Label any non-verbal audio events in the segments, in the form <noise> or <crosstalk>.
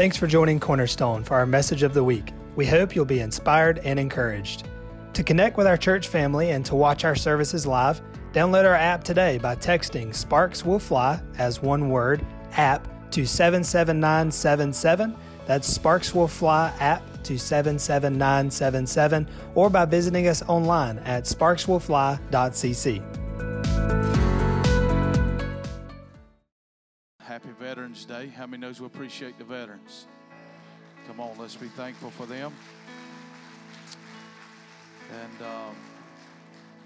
Thanks for joining Cornerstone for our message of the week. We hope you'll be inspired and encouraged. To connect with our church family and to watch our services live, download our app today by texting Sparks Will Fly as one word, app to 77977. That's Sparks Will Fly app to 77977 or by visiting us online at sparkswillfly.cc. Veterans Day. How many knows we appreciate the veterans? Come on, let's be thankful for them. And um,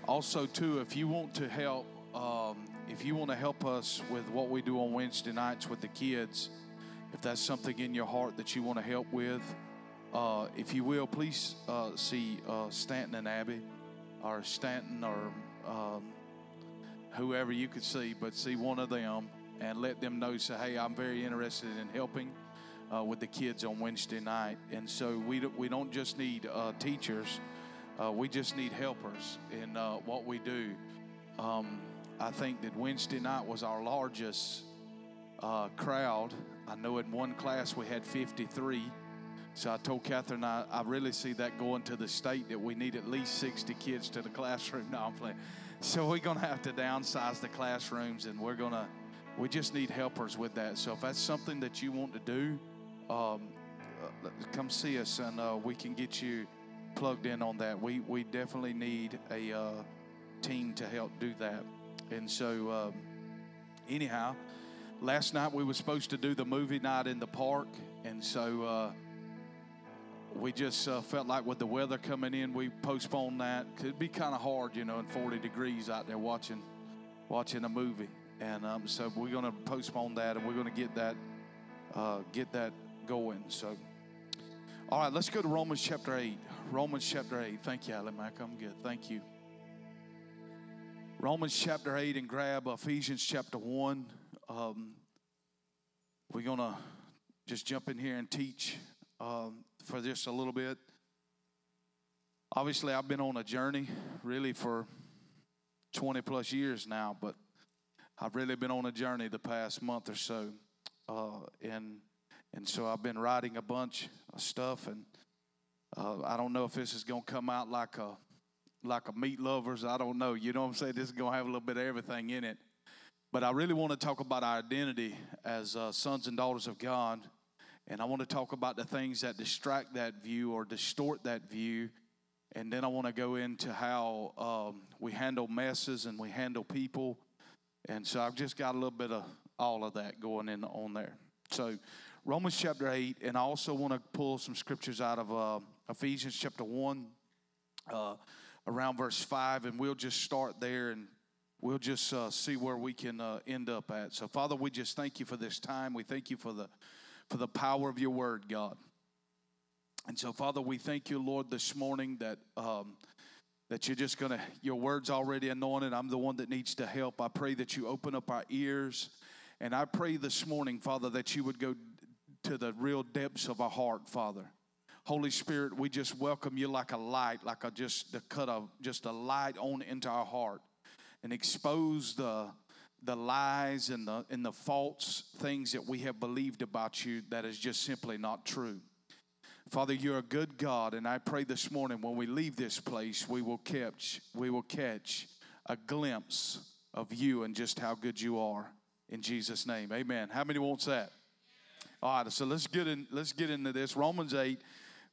also, too, if you want to help, um, if you want to help us with what we do on Wednesday nights with the kids, if that's something in your heart that you want to help with, uh, if you will, please uh, see uh, Stanton and Abby, or Stanton, or um, whoever you could see, but see one of them and let them know. Say, hey, I'm very interested in helping uh, with the kids on Wednesday night. And so we don't, we don't just need uh, teachers, uh, we just need helpers in uh, what we do. Um, I think that Wednesday night was our largest uh, crowd. I know in one class we had 53. So I told Catherine, I, I really see that going to the state that we need at least 60 kids to the <laughs> classroom. No, I'm playing. So we're going to have to downsize the classrooms and we're going to, we just need helpers with that. So if that's something that you want to do, um, uh, come see us and uh, we can get you plugged in on that. We, we definitely need a uh, team to help do that. And so, um, anyhow, last night we were supposed to do the movie night in the park. And so, uh, we just uh, felt like with the weather coming in, we postponed that. It'd be kind of hard, you know, in 40 degrees out there watching watching a movie. And um, so we're going to postpone that, and we're going to get that uh, get that going. So, all right, let's go to Romans chapter 8. Romans chapter 8. Thank you, Alan Mac. I'm good. Thank you. Romans chapter 8 and grab Ephesians chapter 1. Um, we're going to just jump in here and teach um, for just a little bit. Obviously, I've been on a journey really for 20 plus years now, but I've really been on a journey the past month or so. Uh, and and so I've been writing a bunch of stuff, and uh, I don't know if this is to come out like a like a meat lovers. I don't know. You know what I'm saying? This is to have a little bit of everything in it. But I really want to talk about our identity as uh, sons and daughters of God. And I want to talk about the things that distract that view or distort that view. And then I want to go into how um, we handle messes and we handle people. And so I've just got a little bit of all of that going in on there. So Romans chapter 8, and I also want to pull some scriptures out of uh, Ephesians chapter 1. Uh, around verse 5, and we'll just start there and we'll just uh, see where we can uh, end up at. So, Father, we just thank you for this time. We thank you for the for the power of your word, God. And so, Father, we thank you, Lord, this morning that um, that you're just gonna your word's already anointed. I'm the one that needs to help. I pray that you open up our ears, and I pray this morning, Father, that you would go to the real depths of our heart, Father. Holy Spirit, we just welcome you like a light, like a just the cut of just a light on into our heart and expose the the lies and the and the false things that we have believed about you that is just simply not true. Father, you're a good God, and I pray this morning when we leave this place, we will catch we will catch a glimpse of you and just how good you are. In Jesus' name, Amen. How many wants that? All right, so let's get in. Let's get into this. Romans eight.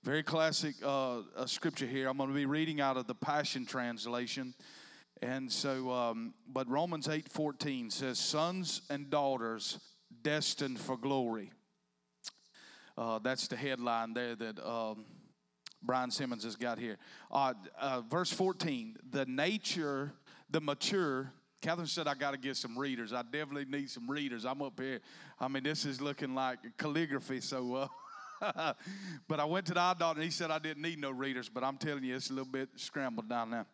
Very classic uh, uh, scripture here. I'm going to be reading out of the Passion Translation. And so, um, but Romans 8 14 says, Sons and daughters destined for glory. Uh, that's the headline there that um, Brian Simmons has got here. Uh, uh, verse 14, the nature, the mature, Catherine said, I got to get some readers. I definitely need some readers. I'm up here. I mean, this is looking like calligraphy, so. Uh, <laughs> but I went to the eye doctor and he said I didn't need no readers, but I'm telling you, it's a little bit scrambled down there.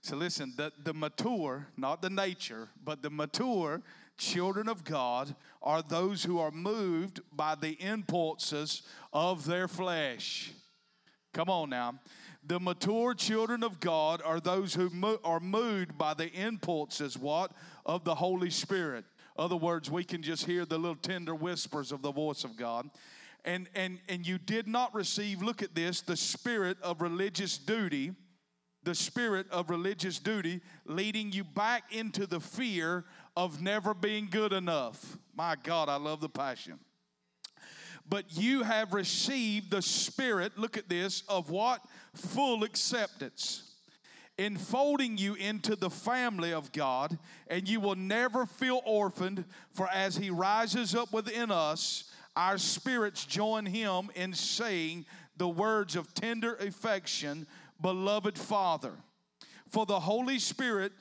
So listen, the, the mature, not the nature, but the mature children of God are those who are moved by the impulses of their flesh. Come on now. The mature children of God are those who mo- are moved by the impulses, what? Of the Holy Spirit. Other words, we can just hear the little tender whispers of the voice of God and and and you did not receive look at this the spirit of religious duty the spirit of religious duty leading you back into the fear of never being good enough. My god i love the passion. But you have received the spirit look at this of what? Full acceptance enfolding you into the family of God, and you will never feel orphaned, for as He rises up within us, our spirits join him in saying the words of tender affection, Beloved Father. For the Holy Spirit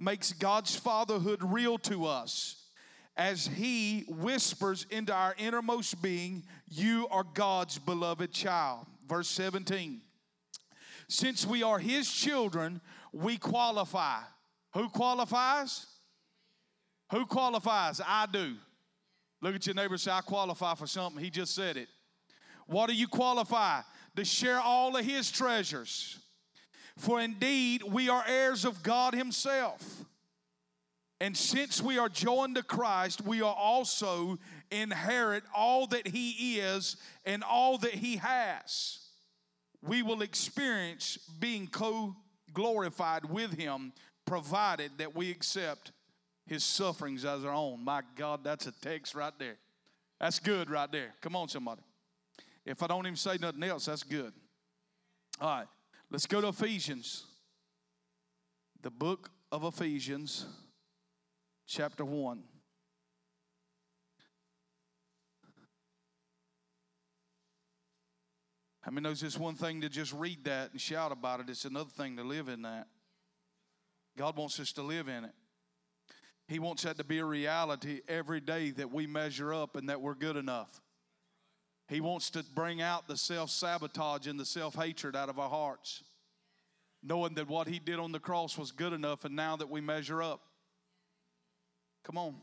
makes God's fatherhood real to us as He whispers into our innermost being, You are God's beloved child. Verse 17. Since we are His children, we qualify. Who qualifies? Who qualifies? I do. Look at your neighbor say, I qualify for something. He just said it. What do you qualify? To share all of his treasures. For indeed, we are heirs of God himself. And since we are joined to Christ, we are also inherit all that he is and all that he has. We will experience being co glorified with him, provided that we accept his sufferings as our own. My God, that's a text right there. That's good right there. Come on, somebody. If I don't even say nothing else, that's good. All right, let's go to Ephesians. The book of Ephesians, chapter 1. How many knows it's one thing to just read that and shout about it? It's another thing to live in that. God wants us to live in it. He wants that to be a reality every day that we measure up and that we're good enough. He wants to bring out the self sabotage and the self hatred out of our hearts, knowing that what He did on the cross was good enough and now that we measure up. Come on.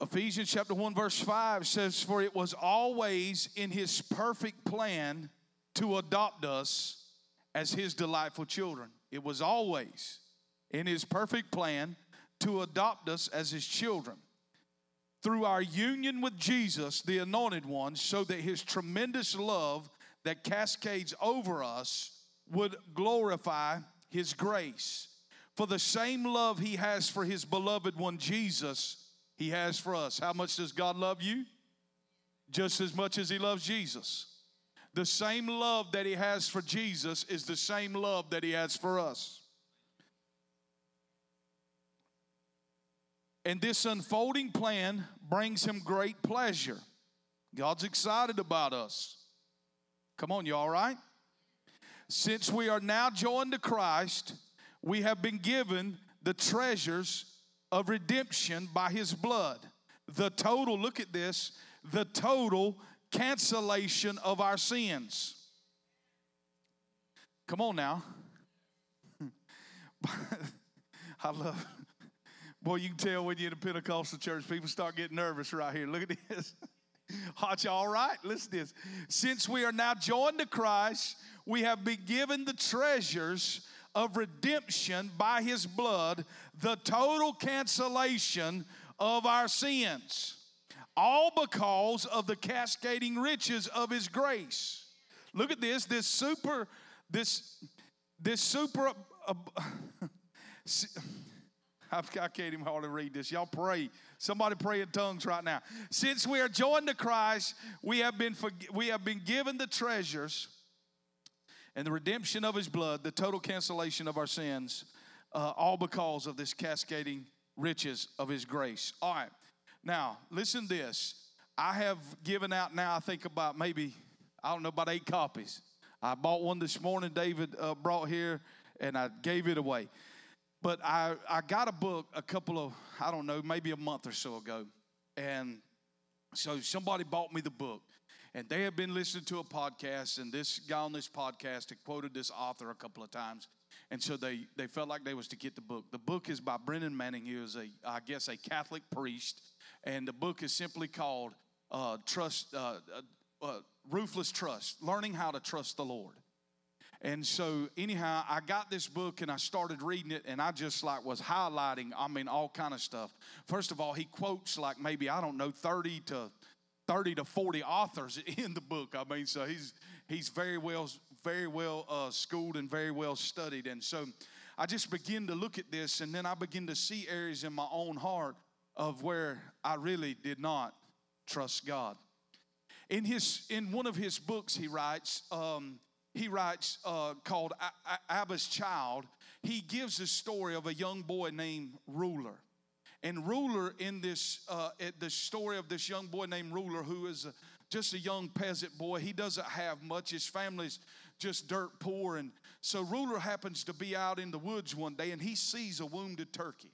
Ephesians chapter 1, verse 5 says, For it was always in His perfect plan to adopt us as His delightful children. It was always in his perfect plan to adopt us as his children. Through our union with Jesus, the anointed one, so that his tremendous love that cascades over us would glorify his grace. For the same love he has for his beloved one, Jesus, he has for us. How much does God love you? Just as much as he loves Jesus. The same love that he has for Jesus is the same love that he has for us. And this unfolding plan brings him great pleasure. God's excited about us. Come on, you all right? Since we are now joined to Christ, we have been given the treasures of redemption by his blood. The total, look at this, the total cancellation of our sins. Come on now. <laughs> I love Boy, you can tell when you're in a Pentecostal church, people start getting nervous right here. Look at this. <laughs> Hot, you all right? Listen to this. Since we are now joined to Christ, we have been given the treasures of redemption by his blood, the total cancellation of our sins, all because of the cascading riches of his grace. Look at this, this super, this, this super, uh, <laughs> I can't even hardly read this. Y'all pray. Somebody pray in tongues right now. Since we are joined to Christ, we have been, we have been given the treasures and the redemption of his blood, the total cancellation of our sins, uh, all because of this cascading riches of his grace. All right. Now, listen this. I have given out now, I think about maybe, I don't know, about eight copies. I bought one this morning, David uh, brought here, and I gave it away. But I, I got a book a couple of, I don't know, maybe a month or so ago. And so somebody bought me the book. And they have been listening to a podcast, and this guy on this podcast had quoted this author a couple of times. And so they, they felt like they was to get the book. The book is by Brennan Manning. He was a, I guess, a Catholic priest. And the book is simply called uh, Trust, uh, uh, uh Ruthless Trust, Learning How to Trust the Lord. And so anyhow, I got this book and I started reading it and I just like was highlighting, I mean, all kind of stuff. First of all, he quotes like maybe, I don't know, 30 to 30 to 40 authors <laughs> in the book. I mean, so he's he's very well very well uh, schooled and very well studied. And so I just begin to look at this, and then I begin to see areas in my own heart of where I really did not trust God. In his in one of his books, he writes. Um, he writes uh, called Abba's Child. He gives a story of a young boy named Ruler. And Ruler, in this, uh, the story of this young boy named Ruler, who is a, just a young peasant boy, he doesn't have much. His family's just dirt poor. And so Ruler happens to be out in the woods one day and he sees a wounded turkey.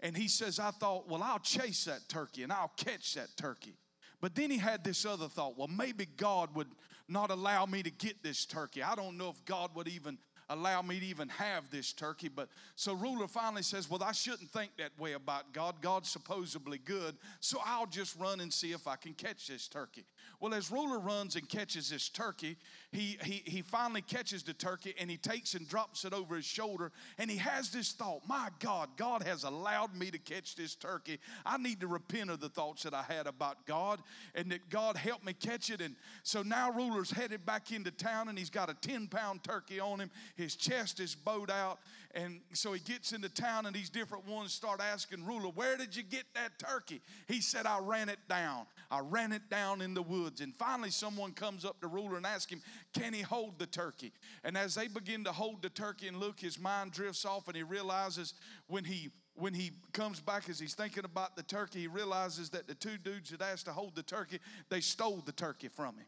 And he says, I thought, well, I'll chase that turkey and I'll catch that turkey. But then he had this other thought, well, maybe God would not allow me to get this turkey. I don't know if God would even allow me to even have this turkey. But so ruler finally says, Well, I shouldn't think that way about God. God's supposedly good, so I'll just run and see if I can catch this turkey. Well, as ruler runs and catches this turkey, he, he, he finally catches the turkey and he takes and drops it over his shoulder. And he has this thought My God, God has allowed me to catch this turkey. I need to repent of the thoughts that I had about God and that God helped me catch it. And so now ruler's headed back into town and he's got a 10 pound turkey on him. Chest is bowed out. And so he gets into town and these different ones start asking ruler, Where did you get that turkey? He said, I ran it down. I ran it down in the woods woods. And finally, someone comes up to ruler and asks him, Can he hold the turkey? And as they begin to hold the turkey and look, his mind drifts off and he realizes when he when he comes back as he's thinking about the turkey, he realizes that the two dudes that asked to hold the turkey, they stole the turkey from him.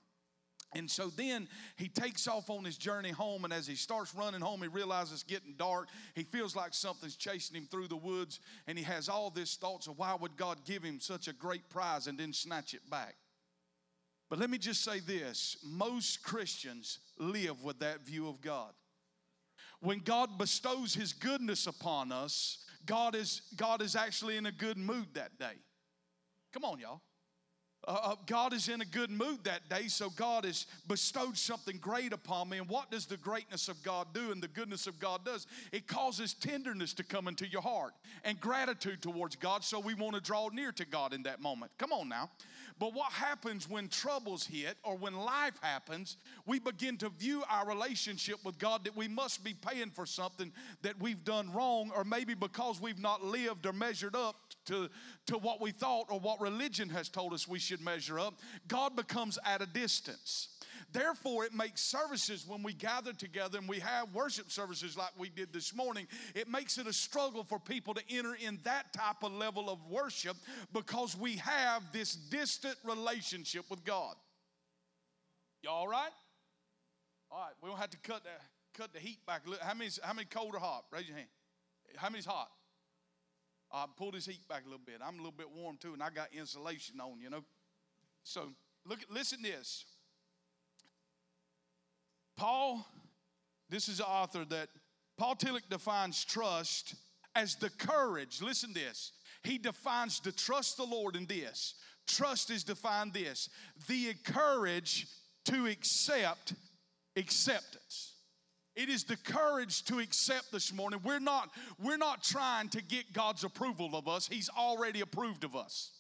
And so then he takes off on his journey home, and as he starts running home, he realizes it's getting dark. He feels like something's chasing him through the woods, and he has all these thoughts of why would God give him such a great prize and then snatch it back. But let me just say this most Christians live with that view of God. When God bestows His goodness upon us, God is, God is actually in a good mood that day. Come on, y'all. Uh, uh, God is in a good mood that day, so God has bestowed something great upon me. And what does the greatness of God do and the goodness of God does? It causes tenderness to come into your heart and gratitude towards God, so we want to draw near to God in that moment. Come on now. But what happens when troubles hit or when life happens, we begin to view our relationship with God that we must be paying for something that we've done wrong, or maybe because we've not lived or measured up to, to what we thought or what religion has told us we should measure up. God becomes at a distance. Therefore, it makes services when we gather together and we have worship services like we did this morning, it makes it a struggle for people to enter in that type of level of worship because we have this distant relationship with God. Y'all all right? All right, we don't have to cut the, cut the heat back. How many, how many cold or hot? Raise your hand. How many's hot? I pull this heat back a little bit. I'm a little bit warm too, and I got insulation on, you know. So look, listen this. Paul, this is the author that Paul Tillich defines trust as the courage. Listen this. He defines to trust the Lord in this. Trust is defined this the courage to accept acceptance. It is the courage to accept this morning. We're not, we're not trying to get God's approval of us, He's already approved of us.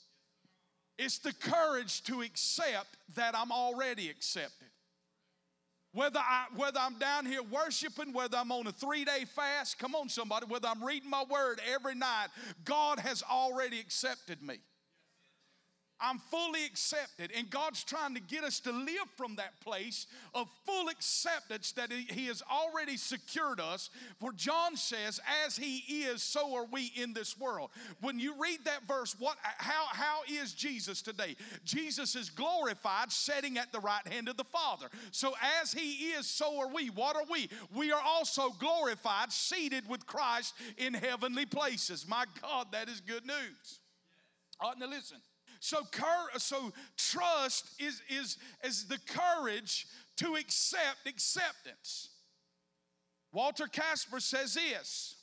It's the courage to accept that I'm already accepted. Whether, I, whether I'm down here worshiping, whether I'm on a three day fast, come on, somebody, whether I'm reading my word every night, God has already accepted me. I'm fully accepted. And God's trying to get us to live from that place of full acceptance that He has already secured us. For John says, as He is, so are we in this world. When you read that verse, what how, how is Jesus today? Jesus is glorified, sitting at the right hand of the Father. So as He is, so are we. What are we? We are also glorified, seated with Christ in heavenly places. My God, that is good news. All right, now listen. So, cur- so trust is, is, is the courage to accept acceptance. Walter Kasper says this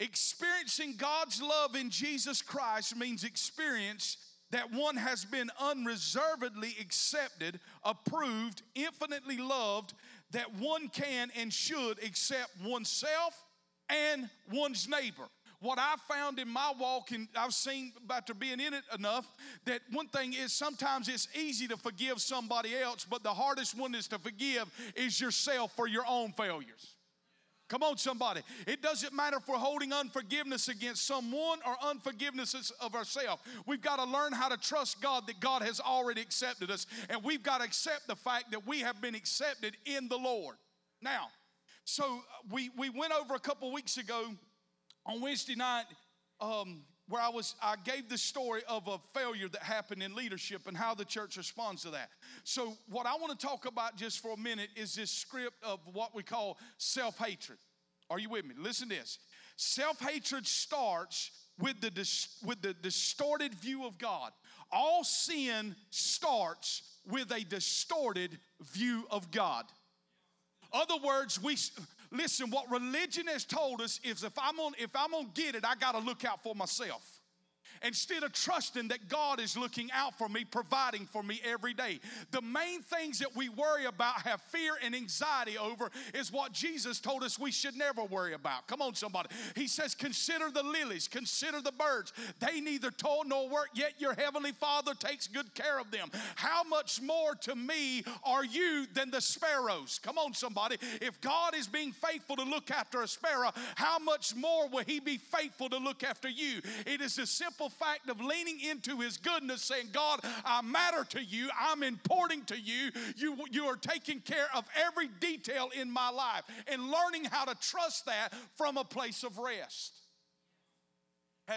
experiencing God's love in Jesus Christ means experience that one has been unreservedly accepted, approved, infinitely loved, that one can and should accept oneself and one's neighbor. What I found in my walk, and I've seen after being in it enough, that one thing is sometimes it's easy to forgive somebody else, but the hardest one is to forgive is yourself for your own failures. Come on, somebody. It doesn't matter if we're holding unforgiveness against someone or unforgiveness of ourselves. We've got to learn how to trust God that God has already accepted us, and we've got to accept the fact that we have been accepted in the Lord. Now, so uh, we, we went over a couple weeks ago on Wednesday night um, where I was I gave the story of a failure that happened in leadership and how the church responds to that. So what I want to talk about just for a minute is this script of what we call self-hatred. Are you with me? Listen to this. Self-hatred starts with the with the distorted view of God. All sin starts with a distorted view of God. Other words, we listen, what religion has told us is if I'm if I'm gonna get it, I gotta look out for myself instead of trusting that God is looking out for me, providing for me every day. The main things that we worry about, have fear and anxiety over, is what Jesus told us we should never worry about. Come on, somebody. He says, Consider the lilies, consider the birds. They neither toil nor work, yet your heavenly Father takes good care of them. How much more to me are you than the sparrows? Come on, somebody. If God is being faithful to look after a sparrow, how much more will He be faithful to look after you? It is a simple fact of leaning into His goodness, saying, God, I matter to you. I'm important to you. You, you are taking care of every detail in my life and learning how to trust that from a place of rest.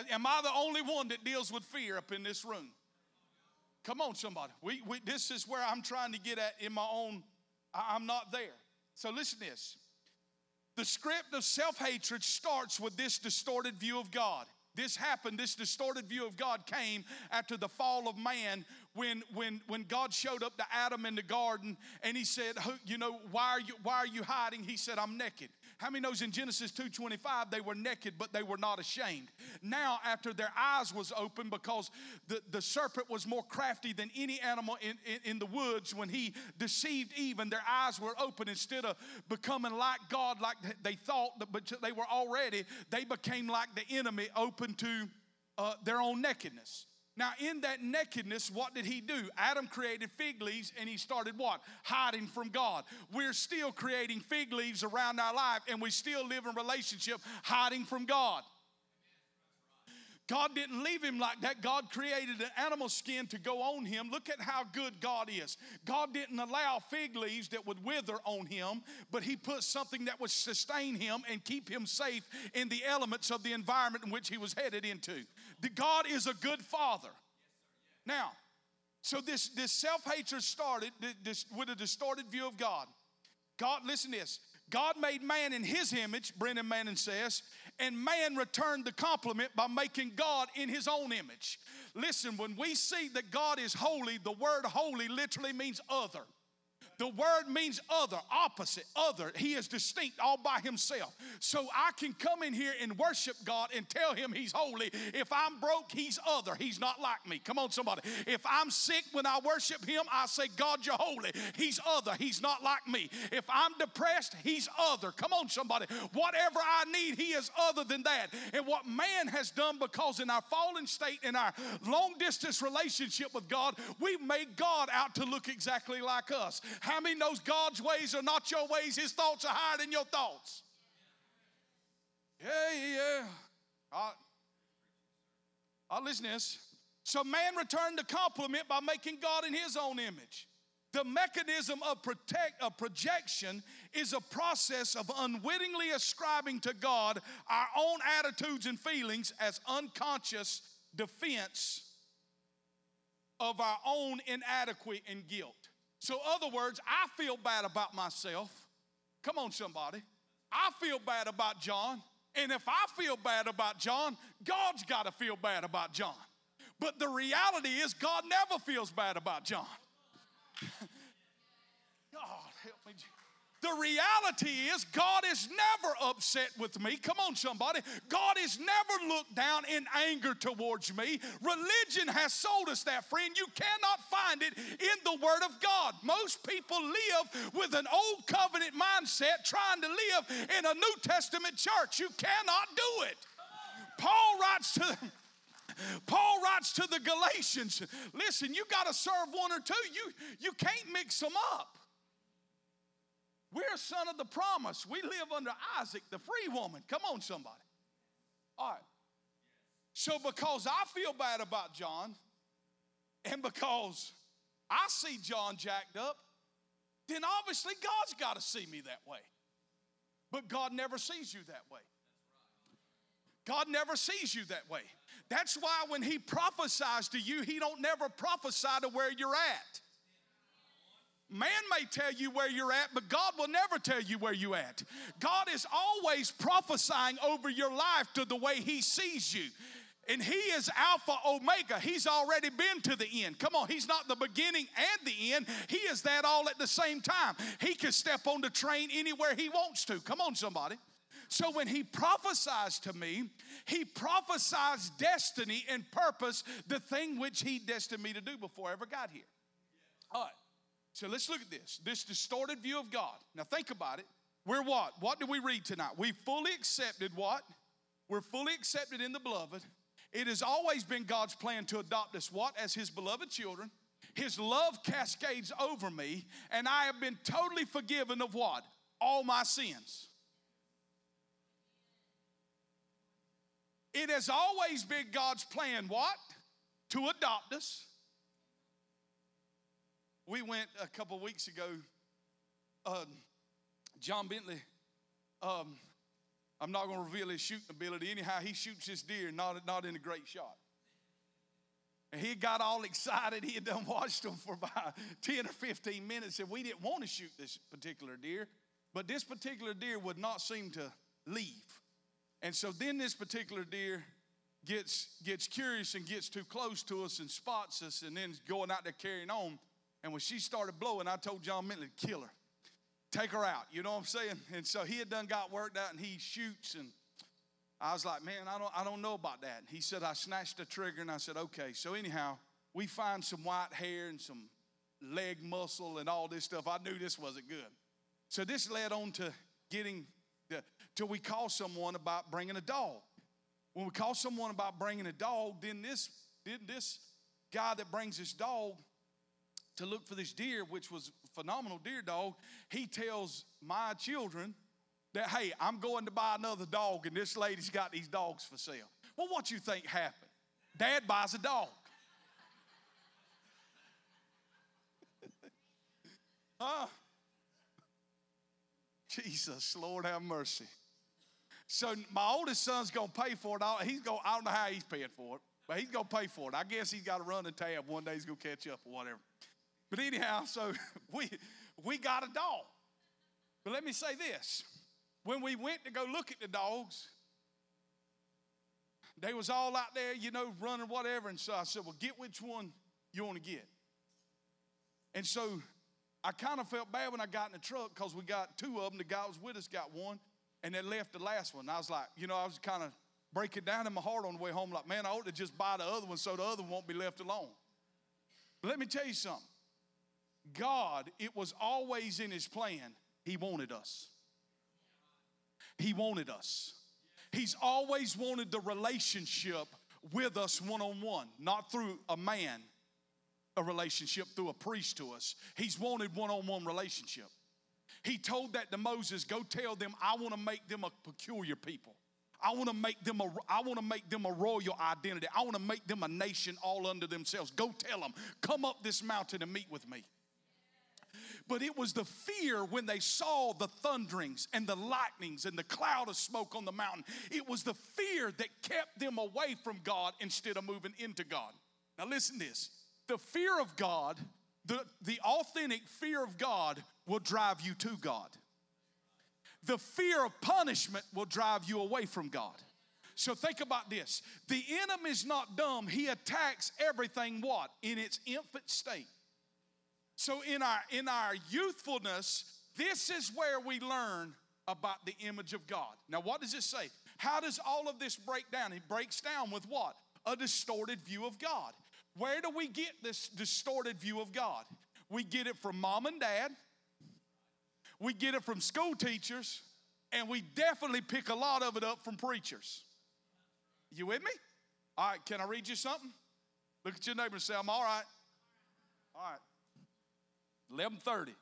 Am I the only one that deals with fear up in this room? Come on, somebody. We, we, this is where I'm trying to get at in my own, I, I'm not there. So listen to this. The script of self hatred starts with this distorted view of God. This happened, this distorted view of God came after the fall of man when, when, when God showed up to Adam in the garden and he said, You know, why are you, why are you hiding? He said, I'm naked. How many knows in Genesis 2:25 they were naked but they were not ashamed. Now after their eyes was open because the, the serpent was more crafty than any animal in, in, in the woods when he deceived Eve and their eyes were open instead of becoming like God like they thought but they were already they became like the enemy open to uh, their own nakedness. Now, in that nakedness, what did he do? Adam created fig leaves and he started what? Hiding from God. We're still creating fig leaves around our life and we still live in relationship hiding from God. God didn't leave him like that. God created an animal skin to go on him. Look at how good God is. God didn't allow fig leaves that would wither on him, but he put something that would sustain him and keep him safe in the elements of the environment in which he was headed into. God is a good father. Now, so this, this self-hatred started this, with a distorted view of God. God, listen to this. God made man in his image, Brennan Manning says, and man returned the compliment by making God in his own image. Listen, when we see that God is holy, the word holy literally means other. The word means other, opposite, other. He is distinct all by himself. So I can come in here and worship God and tell him he's holy. If I'm broke, he's other. He's not like me. Come on, somebody. If I'm sick when I worship him, I say, God, you're holy. He's other. He's not like me. If I'm depressed, he's other. Come on, somebody. Whatever I need, he is other than that. And what man has done because in our fallen state, in our long distance relationship with God, we've made God out to look exactly like us. How many knows God's ways are not your ways? His thoughts are higher than your thoughts. Yeah, yeah. I, I listen to this. So man returned the compliment by making God in his own image. The mechanism of protect of projection is a process of unwittingly ascribing to God our own attitudes and feelings as unconscious defense of our own inadequacy and guilt. So, other words, I feel bad about myself. Come on, somebody. I feel bad about John. And if I feel bad about John, God's got to feel bad about John. But the reality is, God never feels bad about John. <laughs> The reality is, God is never upset with me. Come on, somebody. God is never looked down in anger towards me. Religion has sold us that, friend. You cannot find it in the Word of God. Most people live with an old covenant mindset trying to live in a New Testament church. You cannot do it. Paul writes to Paul writes to the Galatians, listen, you got to serve one or two. You, you can't mix them up. We're a son of the promise. We live under Isaac, the free woman. Come on, somebody. All right. So, because I feel bad about John, and because I see John jacked up, then obviously God's got to see me that way. But God never sees you that way. God never sees you that way. That's why when he prophesies to you, he don't never prophesy to where you're at. Man may tell you where you're at, but God will never tell you where you're at. God is always prophesying over your life to the way He sees you. And He is Alpha Omega. He's already been to the end. Come on, He's not the beginning and the end. He is that all at the same time. He can step on the train anywhere He wants to. Come on, somebody. So when he prophesies to me, he prophesies destiny and purpose, the thing which he destined me to do before I ever got here. All right. So let's look at this. This distorted view of God. Now think about it. We're what? What do we read tonight? We fully accepted what? We're fully accepted in the beloved. It has always been God's plan to adopt us what? As his beloved children. His love cascades over me, and I have been totally forgiven of what? All my sins. It has always been God's plan, what? To adopt us. We went a couple weeks ago, uh, John Bentley, um, I'm not going to reveal his shooting ability. Anyhow, he shoots this deer, not, not in a great shot. And he got all excited. He had done watched them for about <laughs> 10 or 15 minutes, and we didn't want to shoot this particular deer. But this particular deer would not seem to leave. And so then this particular deer gets, gets curious and gets too close to us and spots us and then going out there carrying on. And when she started blowing, I told John Bentley to kill her. Take her out. You know what I'm saying? And so he had done got worked out and he shoots and I was like, man, I don't, I don't know about that. He said, I snatched the trigger and I said, okay. So anyhow, we find some white hair and some leg muscle and all this stuff. I knew this wasn't good. So this led on to getting till we call someone about bringing a dog. When we call someone about bringing a dog, then this, then this guy that brings his dog to look for this deer, which was phenomenal deer dog, he tells my children that, hey, I'm going to buy another dog, and this lady's got these dogs for sale. Well, what you think happened? Dad buys a dog. <laughs> huh? Jesus, Lord have mercy. So my oldest son's gonna pay for it. He's going I don't know how he's paying for it, but he's gonna pay for it. I guess he's got to run a tab. One day he's gonna catch up or whatever. But anyhow, so <laughs> we we got a dog. But let me say this: when we went to go look at the dogs, they was all out there, you know, running whatever. And so I said, "Well, get which one you want to get." And so I kind of felt bad when I got in the truck because we got two of them. The guy was with us got one, and they left the last one. I was like, you know, I was kind of breaking down in my heart on the way home, like, man, I ought to just buy the other one so the other one won't be left alone. But let me tell you something. God, it was always in His plan, He wanted us. He wanted us. He's always wanted the relationship with us one on one, not through a man, a relationship through a priest to us. He's wanted one on one relationship. He told that to Moses, go tell them I want to make them a peculiar people. I want to make them a I want to make them a royal identity. I want to make them a nation all under themselves. Go tell them, come up this mountain and meet with me. But it was the fear when they saw the thunderings and the lightnings and the cloud of smoke on the mountain. It was the fear that kept them away from God instead of moving into God. Now, listen this the fear of God, the, the authentic fear of God, will drive you to God. The fear of punishment will drive you away from God. So think about this. The enemy is not dumb. He attacks everything what? In its infant state. So in our in our youthfulness, this is where we learn about the image of God. Now what does it say? How does all of this break down? It breaks down with what? A distorted view of God. Where do we get this distorted view of God? We get it from mom and dad, we get it from school teachers, and we definitely pick a lot of it up from preachers. You with me? All right, can I read you something? Look at your neighbor and say, I'm all right. All right. 1130.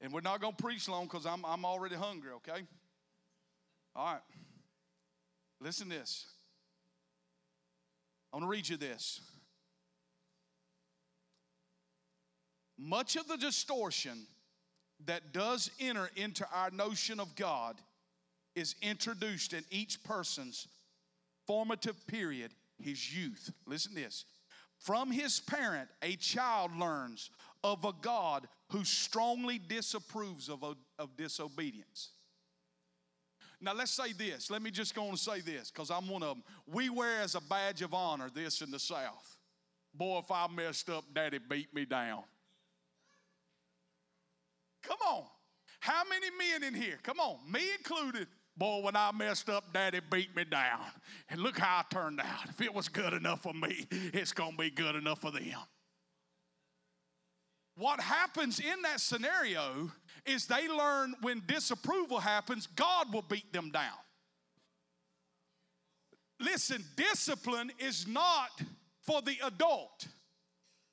And we're not going to preach long because I'm, I'm already hungry, okay? All right. Listen to this. I want to read you this. Much of the distortion that does enter into our notion of God is introduced in each person's formative period, his youth. Listen to this. From his parent, a child learns of a God who strongly disapproves of, of disobedience. Now, let's say this. Let me just go and say this because I'm one of them. We wear as a badge of honor this in the South. Boy, if I messed up, daddy beat me down. Come on. How many men in here? Come on, me included. Boy, when I messed up, daddy beat me down. And look how I turned out. If it was good enough for me, it's going to be good enough for them. What happens in that scenario is they learn when disapproval happens, God will beat them down. Listen, discipline is not for the adult.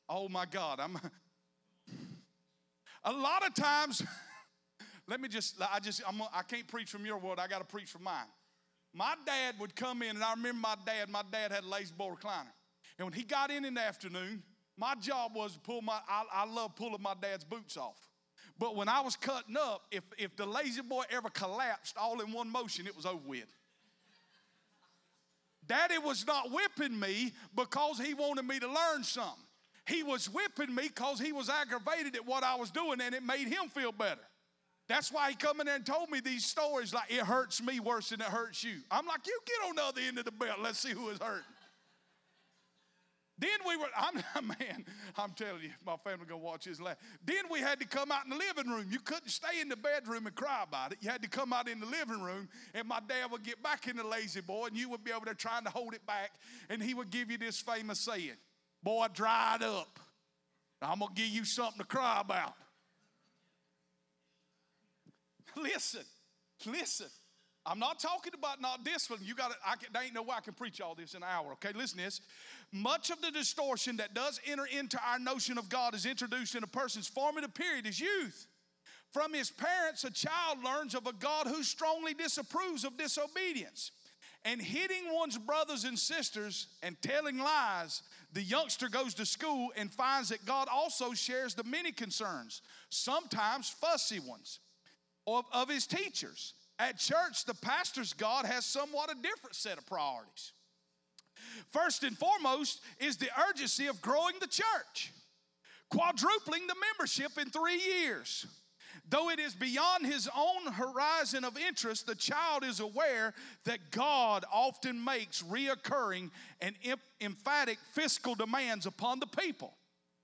Oh my God, I'm <laughs> a lot of times <laughs> let me just, I just, I'm, I can't preach from your word. I got to preach from mine. My dad would come in, and I remember my dad, my dad had a La-Z-Boy recliner. And when he got in in the afternoon, my job was to pull my, I, I love pulling my dad's boots off. But when I was cutting up, if, if the La-Z-Boy ever collapsed all in one motion, it was over with. Daddy was not whipping me because he wanted me to learn something. He was whipping me because he was aggravated at what I was doing and it made him feel better. That's why he come in there and told me these stories like it hurts me worse than it hurts you. I'm like, you get on the other end of the belt. Let's see who is hurting. Then we were, I'm <laughs> man, I'm telling you, my family gonna watch his laugh. Then we had to come out in the living room. You couldn't stay in the bedroom and cry about it. You had to come out in the living room, and my dad would get back in the La-Z-Boy, and you would be over there trying to hold it back, and he would give you this famous saying, Boy, dried up. I'm gonna give you something to cry about. Listen, listen. I'm not talking about not discipline. You got to, I ain't no way I can preach all this in an hour, okay? Listen this. Much of the distortion that does enter into our notion of God is introduced in a person's formative period as youth. From his parents, a child learns of a God who strongly disapproves of disobedience. And hitting one's brothers and sisters and telling lies, the youngster goes to school and finds that God also shares the many concerns, sometimes fussy ones of, of his teachers. At church, the pastor's God has somewhat a different set of priorities. First and foremost is the urgency of growing the church, quadrupling the membership in three years. Though it is beyond his own horizon of interest, the child is aware that God often makes reoccurring and emphatic fiscal demands upon the people.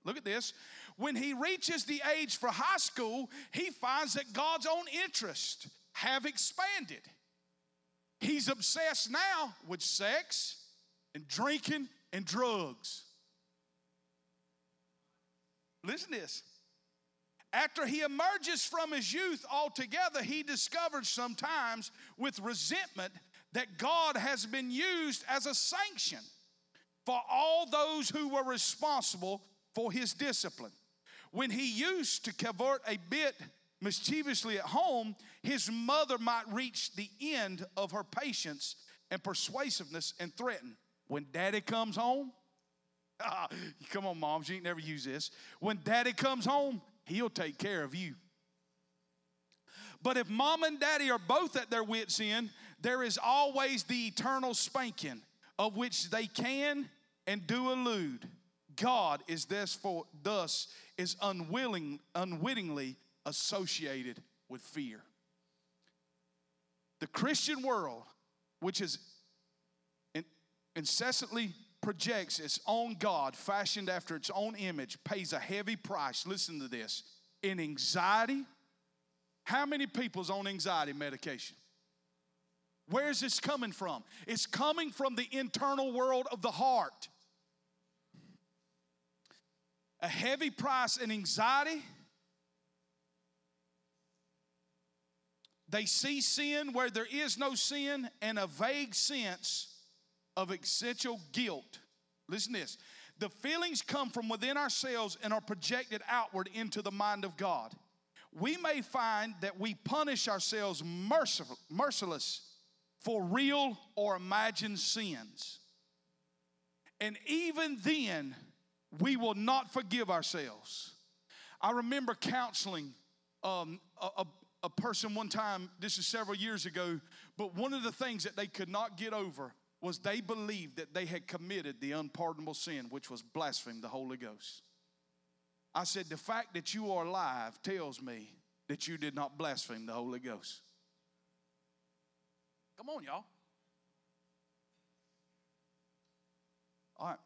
Look at this. When he reaches the age for high school, he finds that God's own interests have expanded. He's obsessed now with sex and drinking and drugs. Listen to this. After he emerges from his youth altogether, he discovers sometimes with resentment that God has been used as a sanction for all those who were responsible for his discipline. When he used to cavort a bit mischievously at home, his mother might reach the end of her patience and persuasiveness and threaten. When daddy comes home, <laughs> ah, come on, moms, you ain't never use this. When daddy comes home, he'll take care of you. But if mom and daddy are both at their wits' end, there is always the eternal spanking of which they can and do allude. God is therefore thus is unwilling, unwittingly associated with fear. The Christian world, which is incessantly projects its own God fashioned after its own image, pays a heavy price. Listen to this in anxiety. How many people's on anxiety medication? Where's this coming from? It's coming from the internal world of the heart. A heavy price in anxiety They see sin where there is no sin and a vague sense of essential guilt. Listen to this. The feelings come from within ourselves and are projected outward into the mind of God. We may find that we punish ourselves merciful, merciless for real or imagined sins. And even then, we will not forgive ourselves. I remember counseling um, a, a, a person one time, this is several years ago, but one of the things that they could not get over was they believed that they had committed the unpardonable sin, which was blaspheme the Holy Ghost. I said, The fact that you are alive tells me that you did not blaspheme the Holy Ghost. Come on, y'all. All right.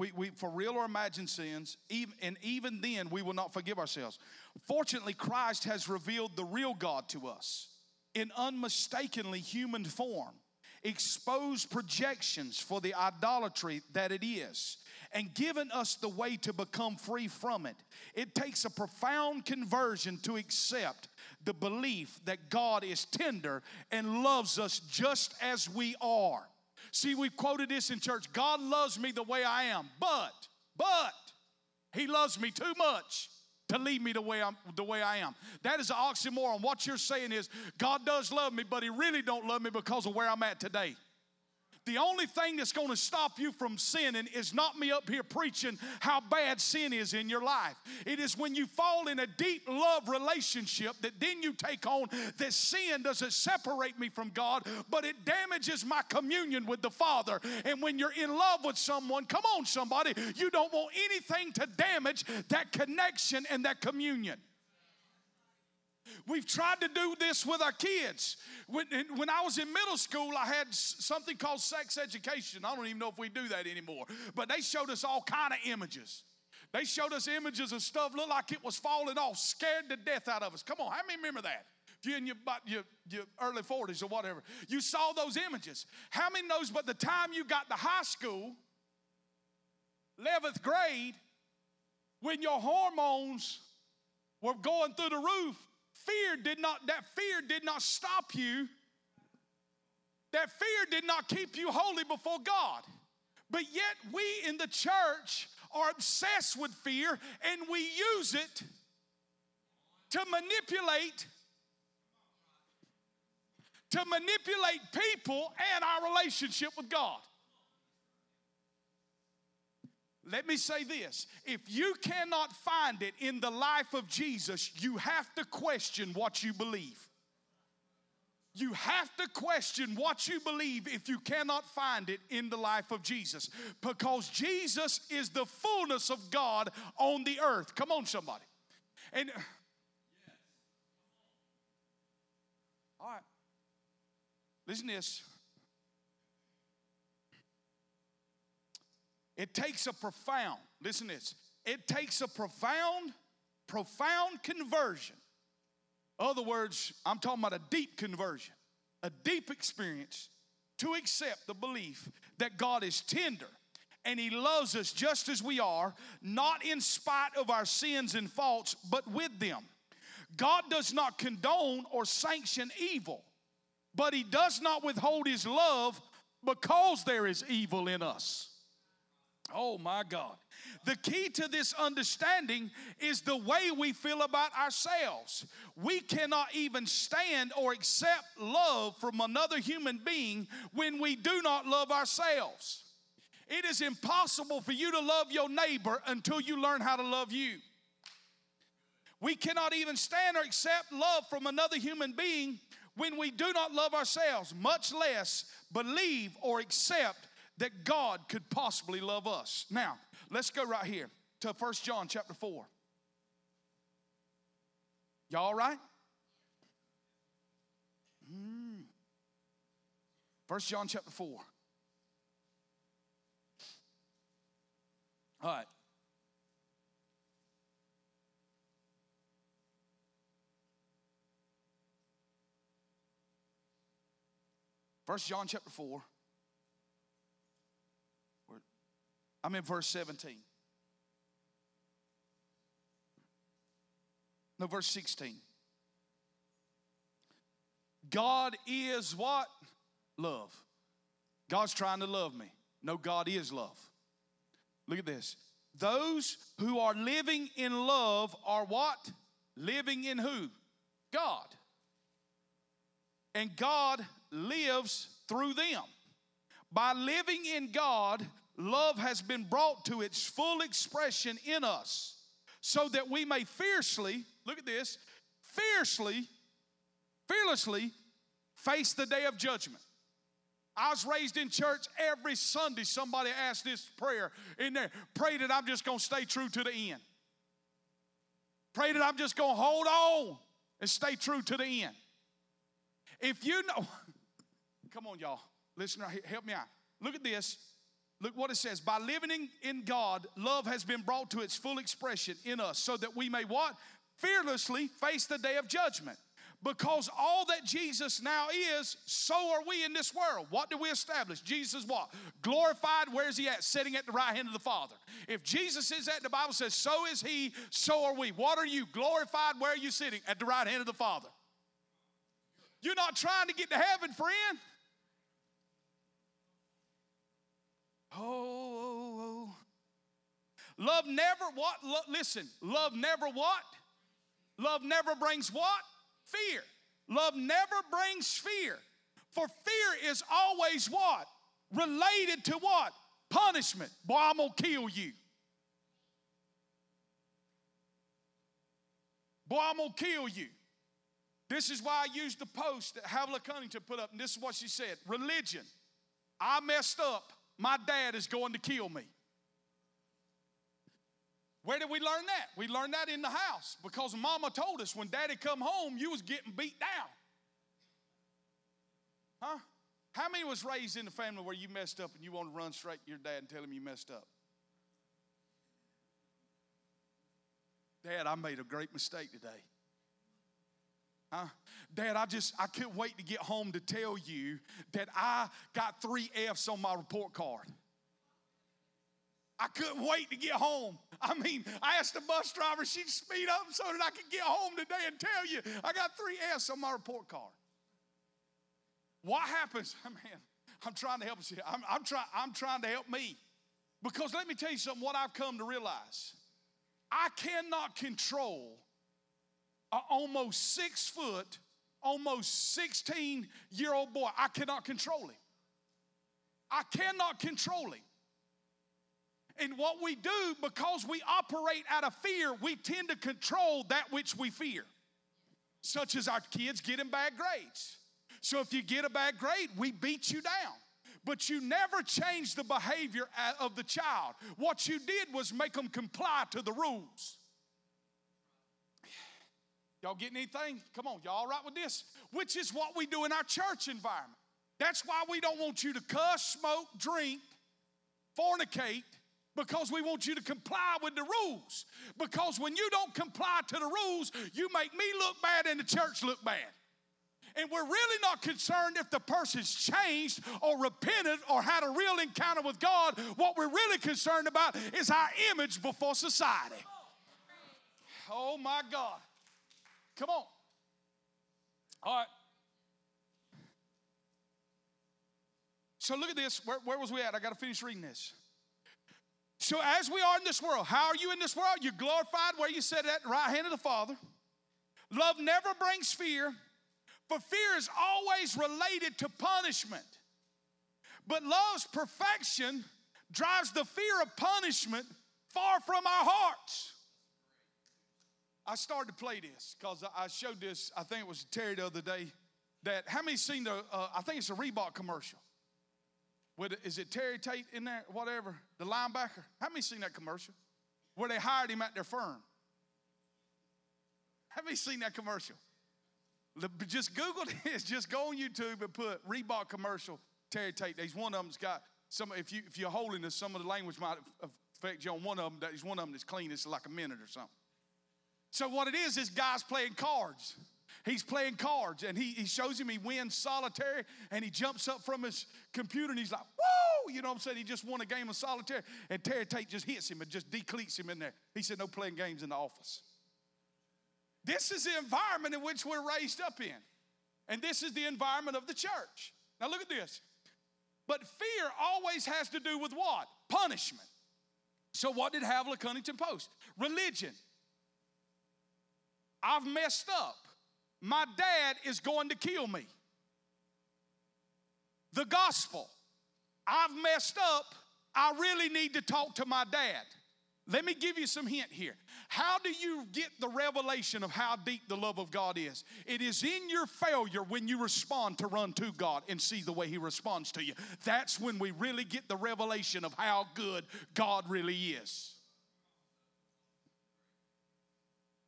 We, we, for real or imagined sins, even, and even then we will not forgive ourselves. Fortunately, Christ has revealed the real God to us in unmistakably human form, exposed projections for the idolatry that it is, and given us the way to become free from it. It takes a profound conversion to accept the belief that God is tender and loves us just as we are. See, we've quoted this in church God loves me the way I am, but, but, He loves me too much to leave me the way I'm the way I am. That is an oxymoron. What you're saying is God does love me, but He really don't love me because of where I'm at today. The only thing that's going to stop you from sinning is not me up here preaching how bad sin is in your life. It is when you fall in a deep love relationship that then you take on that sin doesn't separate me from God, but it damages my communion with the Father. And when you're in love with someone, come on, somebody, you don't want anything to damage that connection and that communion. We've tried to do this with our kids. When, when I was in middle school, I had something called sex education. I don't even know if we do that anymore. But they showed us all kind of images. They showed us images of stuff looked like it was falling off, scared to death out of us. Come on, how many remember that? If you're in your, your, your early 40s or whatever, you saw those images. How many knows by the time you got to high school, 11th grade, when your hormones were going through the roof, fear did not, that fear did not stop you. That fear did not keep you holy before God. But yet we in the church are obsessed with fear and we use it to manipulate to manipulate people and our relationship with God. Let me say this if you cannot find it in the life of Jesus, you have to question what you believe. You have to question what you believe if you cannot find it in the life of Jesus. Because Jesus is the fullness of God on the earth. Come on, somebody. And <sighs> all right. Listen to this. It takes a profound, listen this, it takes a profound, profound conversion. Other words, I'm talking about a deep conversion, a deep experience to accept the belief that God is tender and He loves us just as we are, not in spite of our sins and faults, but with them. God does not condone or sanction evil, but He does not withhold His love because there is evil in us. Oh my God. The key to this understanding is the way we feel about ourselves. We cannot even stand or accept love from another human being when we do not love ourselves. It is impossible for you to love your neighbor until you learn how to love you. We cannot even stand or accept love from another human being when we do not love ourselves, much less believe or accept that God could possibly love us. Now, let's go right here to First John chapter 4. Y'all all right? Mm. First John chapter 4. All right. First John chapter 4. I'm in verse 17. No, verse 16. God is what? Love. God's trying to love me. No, God is love. Look at this. Those who are living in love are what? Living in who? God. And God lives through them. By living in God, love has been brought to its full expression in us so that we may fiercely, look at this, fiercely, fearlessly face the day of judgment. I was raised in church every Sunday. Somebody asked this prayer in there. Pray that I'm just going to stay true to the end. Pray that I'm just going to hold on and stay true to the end. If you know, <laughs> come on, y'all. Listen, help me out. Look at this. Look what it says. By living in God, love has been brought to its full expression in us so that we may what? Fearlessly face the day of judgment. Because all that Jesus now is, so are we in this world. What do we establish? Jesus what? Glorified, where's he at? Sitting at the right hand of the Father. If Jesus is at, the Bible says, so is he, so are we. What are you? Glorified, where are you sitting? At the right hand of the Father. You're not trying to get to heaven, friend. Oh, oh, oh. Love never what? Lo- listen, love never what? Love never brings what? Fear. Love never brings fear. For fear is always what? Related to what? Punishment. Boy, I'm going to kill you. Boy, I'm going to kill you. This is why I used the post that Havilah Cunnington put up, and this is what she said Religion. I messed up. My dad is going to kill me. Where did we learn that? We learned that in the house because mama told us when daddy come home, you was getting beat down. Huh? How many was raised in a family where you messed up and you want to run straight to your dad and tell him you messed up? Dad, I made a great mistake today. Huh? Dad, I just I couldn't wait to get home to tell you that I got three F's on my report card. I couldn't wait to get home. I mean, I asked the bus driver she'd speed up so that I could get home today and tell you I got three S on my report card. What happens? <laughs> Man, I'm trying to help you. I'm, I'm, try, I'm trying to help me. Because let me tell you something, what I've come to realize. I cannot control an almost six foot, almost 16 year old boy. I cannot control him. I cannot control him. And what we do, because we operate out of fear, we tend to control that which we fear, such as our kids getting bad grades. So if you get a bad grade, we beat you down. But you never change the behavior of the child. What you did was make them comply to the rules. Y'all getting anything? Come on, y'all all right with this? Which is what we do in our church environment. That's why we don't want you to cuss, smoke, drink, fornicate, because we want you to comply with the rules. Because when you don't comply to the rules, you make me look bad and the church look bad. And we're really not concerned if the person's changed or repented or had a real encounter with God. What we're really concerned about is our image before society. Oh my God. Come on. All right. So look at this. Where, where was we at? I got to finish reading this. So, as we are in this world, how are you in this world? You're glorified where you sit at the right hand of the Father. Love never brings fear, for fear is always related to punishment. But love's perfection drives the fear of punishment far from our hearts. I started to play this because I showed this, I think it was Terry the other day, that how many seen the, uh, I think it's a Reebok commercial. With, is it Terry Tate in there, whatever, the linebacker? How many seen that commercial? Where they hired him at their firm. Have you seen that commercial? Just Google <laughs> this. Just go on YouTube and put Reebok commercial Terry Tate. He's one of them's got some. If you if you're holding this, some of the language might affect you on one of them. That is one of them that's clean. It's like a minute or something. So what it is, is guys playing cards. He's playing cards and he, he shows him he wins solitaire and he jumps up from his computer and he's like, whoa, you know what I'm saying? He just won a game of solitaire and Terry Tate just hits him and just decleats him in there. He said, no playing games in the office. This is the environment in which we're raised up in. And this is the environment of the church. Now look at this. But fear always has to do with what? Punishment. So what did Havilah Cunnington post? Religion. I've messed up. My dad is going to kill me. The gospel. I've messed up. I really need to talk to my dad. Let me give you some hint here. How do you get the revelation of how deep the love of God is? It is in your failure when you respond to run to God and see the way He responds to you. That's when we really get the revelation of how good God really is.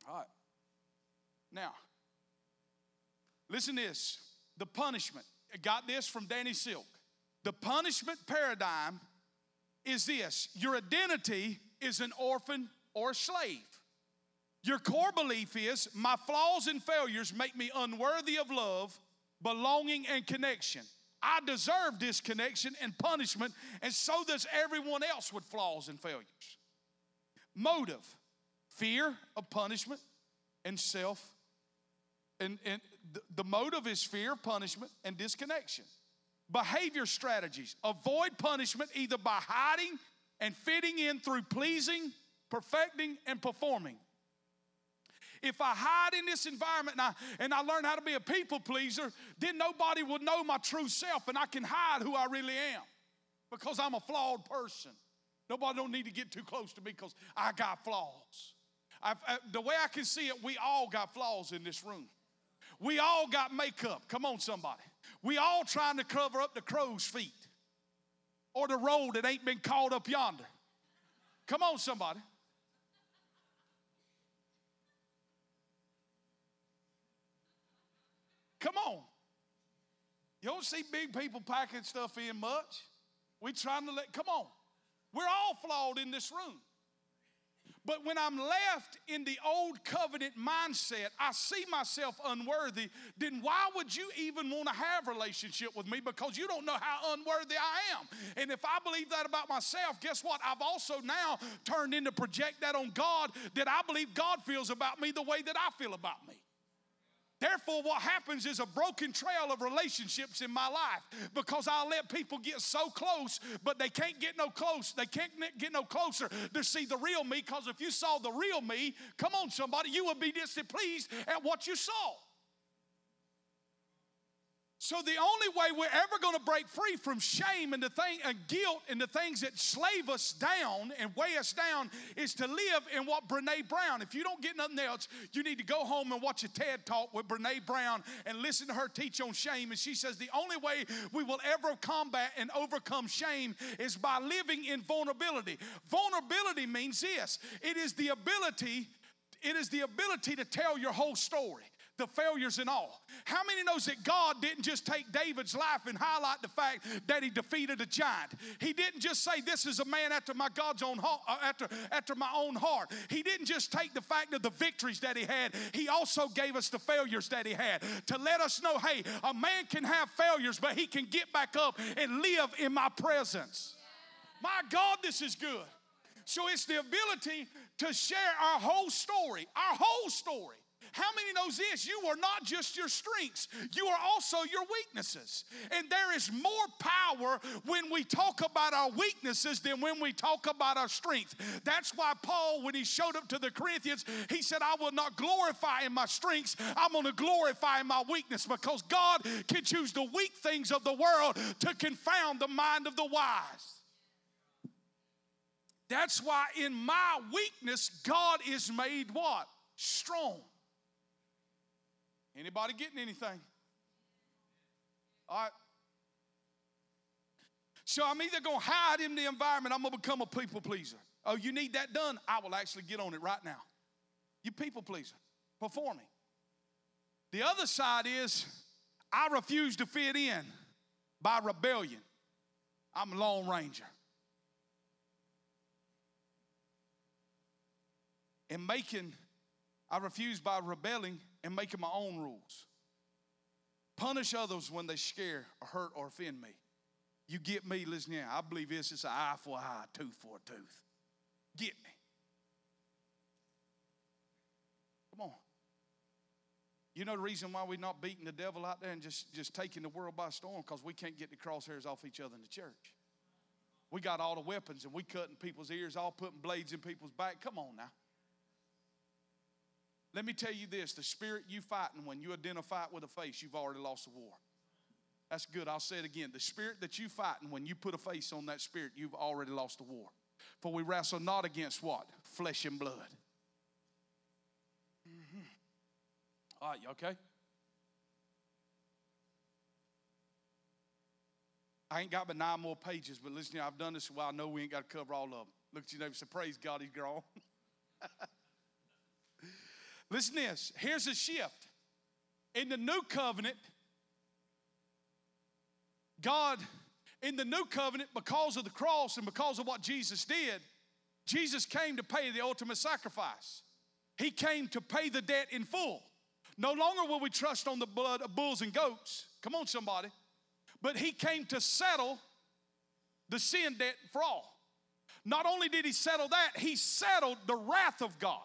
All right. Now, listen to this. The punishment. I got this from Danny Silk. The punishment paradigm is this your identity is an orphan or a slave. Your core belief is my flaws and failures make me unworthy of love, belonging, and connection. I deserve disconnection and punishment, and so does everyone else with flaws and failures. Motive fear of punishment and self. And, and the motive is fear of punishment and disconnection. Behavior strategies avoid punishment either by hiding and fitting in through pleasing, perfecting, and performing. If I hide in this environment and I, and I learn how to be a people pleaser, then nobody will know my true self and I can hide who I really am because I'm a flawed person. Nobody don't need to get too close to me because I got flaws. I, uh, the way I can see it, we all got flaws in this room. We all got makeup. Come on, somebody. We all trying to cover up the crow's feet or the road that ain't been called up yonder. Come on, somebody. Come on. You don't see big people packing stuff in much. We trying to let, come on. We're all flawed in this room. But when I'm left in the old covenant mindset, I see myself unworthy, then why would you even want to have relationship with me because you don't know how unworthy I am. And if I believe that about myself, guess what? I've also now turned into project that on God that I believe God feels about me the way that I feel about me. Therefore, what happens is a broken trail of relationships in my life because I let people get so close, but they can't get no close. They can't get no closer to see the real me because if you saw the real me, come on, somebody, you would be displeased at what you saw. So the only way we're ever going to break free from shame and the thing and guilt and the things that slave us down and weigh us down is to live in what Brene Brown. If you don't get nothing else, you need to go home and watch a TED talk with Brene Brown and listen to her teach on shame. And she says the only way we will ever combat and overcome shame is by living in vulnerability. Vulnerability means this: it is the ability, it is the ability to tell your whole story the failures and all. How many knows that God didn't just take David's life and highlight the fact that he defeated a giant? He didn't just say this is a man after my God's own heart, uh, after after my own heart. He didn't just take the fact of the victories that he had. He also gave us the failures that he had to let us know, hey, a man can have failures, but he can get back up and live in my presence. My God, this is good. So it's the ability to share our whole story, our whole story. How many knows this? You are not just your strengths, you are also your weaknesses. And there is more power when we talk about our weaknesses than when we talk about our strength. That's why Paul, when he showed up to the Corinthians, he said, I will not glorify in my strengths, I'm going to glorify in my weakness because God can choose the weak things of the world to confound the mind of the wise. That's why in my weakness, God is made what? Strong. Anybody getting anything? All right. So I'm either going to hide in the environment, I'm going to become a people pleaser. Oh, you need that done? I will actually get on it right now. You people pleaser, performing. The other side is I refuse to fit in by rebellion. I'm a lone ranger. And making, I refuse by rebelling and making my own rules. Punish others when they scare or hurt or offend me. You get me, listen here. I believe this is an eye for an eye, tooth for a tooth. Get me. Come on. You know the reason why we're not beating the devil out there and just, just taking the world by storm? Because we can't get the crosshairs off each other in the church. We got all the weapons and we cutting people's ears, all putting blades in people's back. Come on now. Let me tell you this the spirit you fighting, when you identify it with a face, you've already lost the war. That's good. I'll say it again. The spirit that you fighting, when you put a face on that spirit, you've already lost the war. For we wrestle not against what? Flesh and blood. Mm-hmm. All right, you okay? I ain't got but nine more pages, but listen, I've done this a while. I know we ain't got to cover all of them. Look at your neighbor say, Praise God, he's grown. <laughs> listen this. Here's a shift. In the new covenant, God, in the new covenant, because of the cross and because of what Jesus did, Jesus came to pay the ultimate sacrifice. He came to pay the debt in full. No longer will we trust on the blood of bulls and goats. Come on, somebody. But he came to settle the sin debt for all. Not only did he settle that, he settled the wrath of God.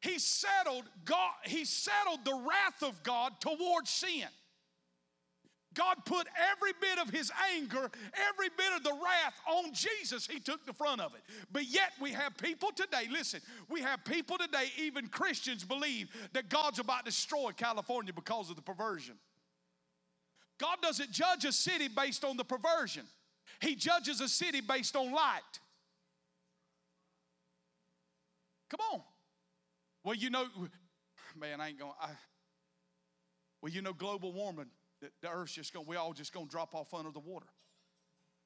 He settled God, he settled the wrath of God towards sin. God put every bit of his anger, every bit of the wrath on Jesus. He took the front of it. But yet we have people today, listen, we have people today, even Christians, believe that God's about to destroy California because of the perversion. God doesn't judge a city based on the perversion, He judges a city based on light. Come on. Well, you know, man, I ain't going. I, well, you know, global warming that the earth's just going, we all just going to drop off under the water.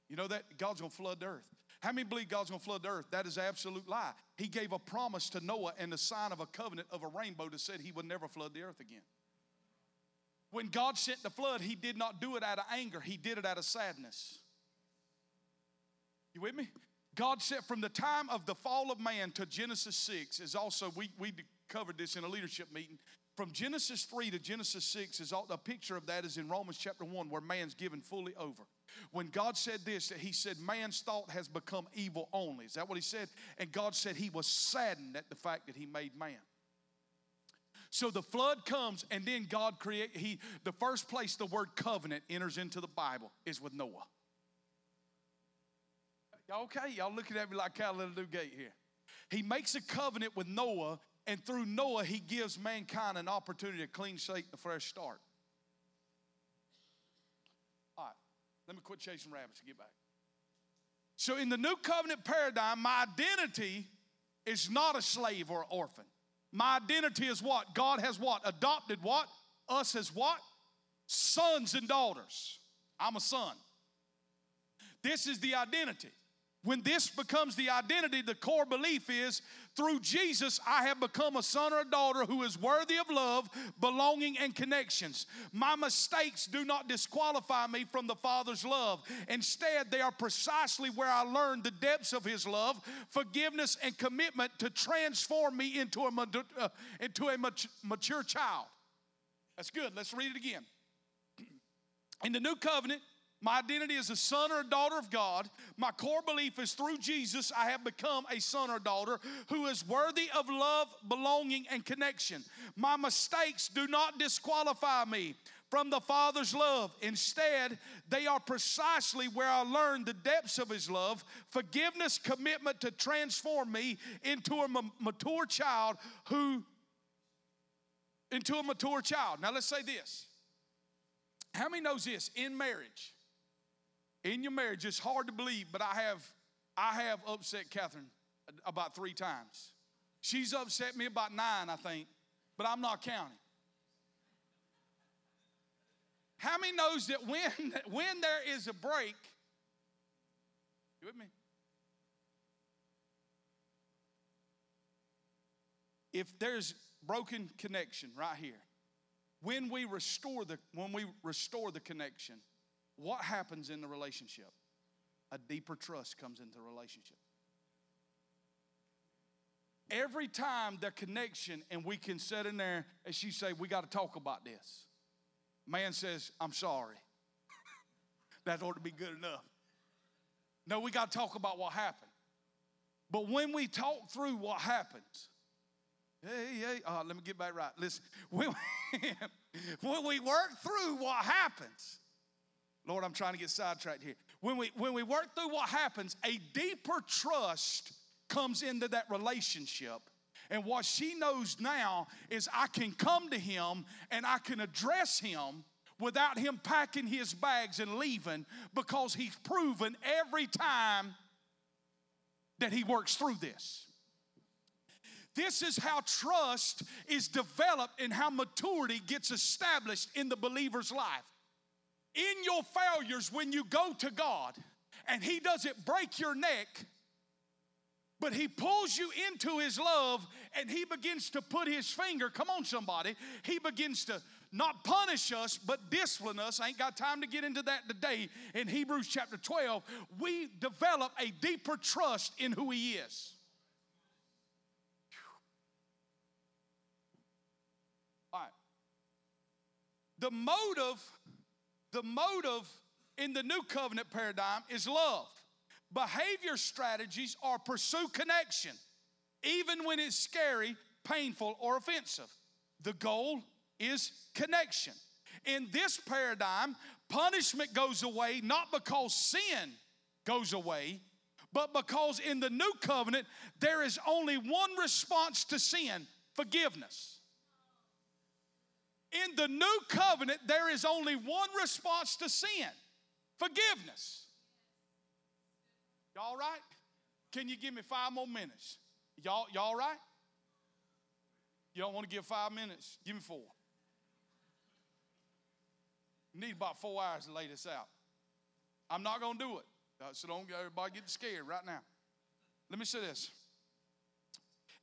You know that? God's going to flood the earth. How many believe God's going to flood the earth? That is absolute lie. He gave a promise to Noah and the sign of a covenant of a rainbow that said he would never flood the earth again. When God sent the flood, he did not do it out of anger, he did it out of sadness. You with me? God said from the time of the fall of man to Genesis 6 is also, we, we covered this in a leadership meeting. From Genesis 3 to Genesis 6 is all, a picture of that is in Romans chapter 1 where man's given fully over. When God said this, he said, Man's thought has become evil only. Is that what he said? And God said he was saddened at the fact that he made man. So the flood comes, and then God create he the first place the word covenant enters into the Bible is with Noah. Y'all okay? Y'all looking at me like a little new gate here. He makes a covenant with Noah and through Noah, he gives mankind an opportunity to clean slate and a fresh start. All right, let me quit chasing rabbits and get back. So, in the new covenant paradigm, my identity is not a slave or an orphan. My identity is what? God has what? Adopted what? Us as what? Sons and daughters. I'm a son. This is the identity. When this becomes the identity, the core belief is through Jesus, I have become a son or a daughter who is worthy of love, belonging, and connections. My mistakes do not disqualify me from the Father's love. Instead, they are precisely where I learned the depths of His love, forgiveness, and commitment to transform me into a, uh, into a mature child. That's good. Let's read it again. <clears throat> In the new covenant, my identity is a son or a daughter of God. My core belief is through Jesus, I have become a son or daughter who is worthy of love, belonging, and connection. My mistakes do not disqualify me from the Father's love. Instead, they are precisely where I learned the depths of His love, forgiveness, commitment to transform me into a mature child who, into a mature child. Now let's say this. How many knows this? In marriage, in your marriage, it's hard to believe, but I have, I have upset Catherine about three times. She's upset me about nine, I think, but I'm not counting. How many knows that when, <laughs> when there is a break, you with me? If there's broken connection right here, when we restore the when we restore the connection, what happens in the relationship? A deeper trust comes into the relationship. Every time the connection, and we can sit in there and she say, We got to talk about this. Man says, I'm sorry. <laughs> that ought to be good enough. No, we got to talk about what happened. But when we talk through what happens, Hey, hey, uh, let me get back right. Listen, <laughs> when we, <laughs> when we work through what happens, Lord, I'm trying to get sidetracked here. When we when we work through what happens, a deeper trust comes into that relationship. And what she knows now is I can come to him and I can address him without him packing his bags and leaving because he's proven every time that he works through this. This is how trust is developed and how maturity gets established in the believer's life. In your failures, when you go to God and He doesn't break your neck, but He pulls you into His love and He begins to put His finger, come on, somebody, He begins to not punish us, but discipline us. I ain't got time to get into that today. In Hebrews chapter 12, we develop a deeper trust in who He is. All right. The motive, the motive in the new covenant paradigm is love. Behavior strategies are pursue connection, even when it's scary, painful, or offensive. The goal is connection. In this paradigm, punishment goes away not because sin goes away, but because in the new covenant, there is only one response to sin forgiveness. In the new covenant, there is only one response to sin forgiveness. Y'all right? Can you give me five more minutes? Y'all, y'all right? You don't want to give five minutes? Give me four. Need about four hours to lay this out. I'm not going to do it. Uh, so don't everybody get scared right now. Let me say this.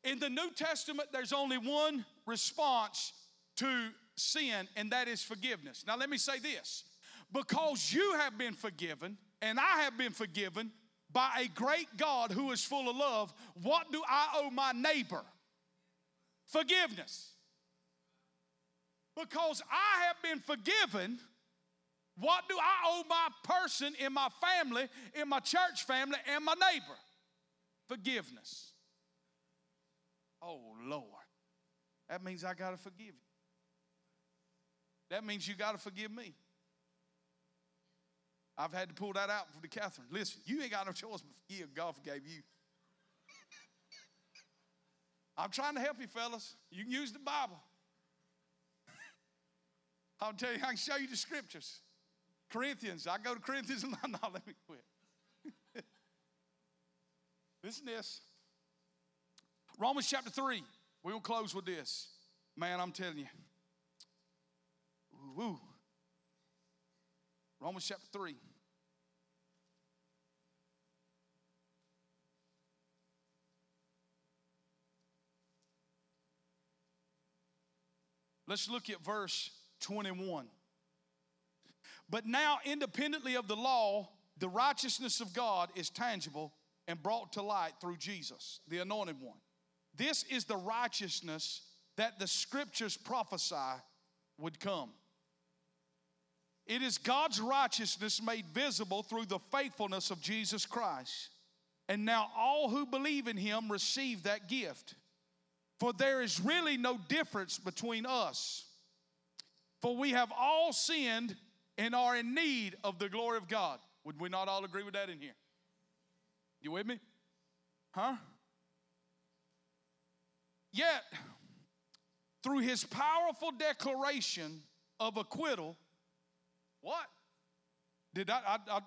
In the New Testament, there's only one response to sin, and that is forgiveness. Now, let me say this because you have been forgiven, and I have been forgiven by a great God who is full of love, what do I owe my neighbor? Forgiveness. Because I have been forgiven, what do I owe my person in my family, in my church family, and my neighbor? Forgiveness. Oh, Lord. That means I got to forgive you. That means you got to forgive me. I've had to pull that out for the Catherine. Listen, you ain't got no choice but forgive. God forgave you. I'm trying to help you, fellas. You can use the Bible. I'll tell you, I can show you the scriptures. Corinthians. I go to Corinthians and <laughs> I'm not, let me quit. <laughs> Listen to this. Romans chapter 3. We will close with this. Man, I'm telling you. Woo. Romans chapter 3. Let's look at verse 21. But now, independently of the law, the righteousness of God is tangible and brought to light through Jesus, the anointed one. This is the righteousness that the scriptures prophesy would come. It is God's righteousness made visible through the faithfulness of Jesus Christ. And now all who believe in him receive that gift. For there is really no difference between us. For we have all sinned and are in need of the glory of God. Would we not all agree with that in here? You with me? Huh? Yet, through his powerful declaration of acquittal, what? Did I, I, I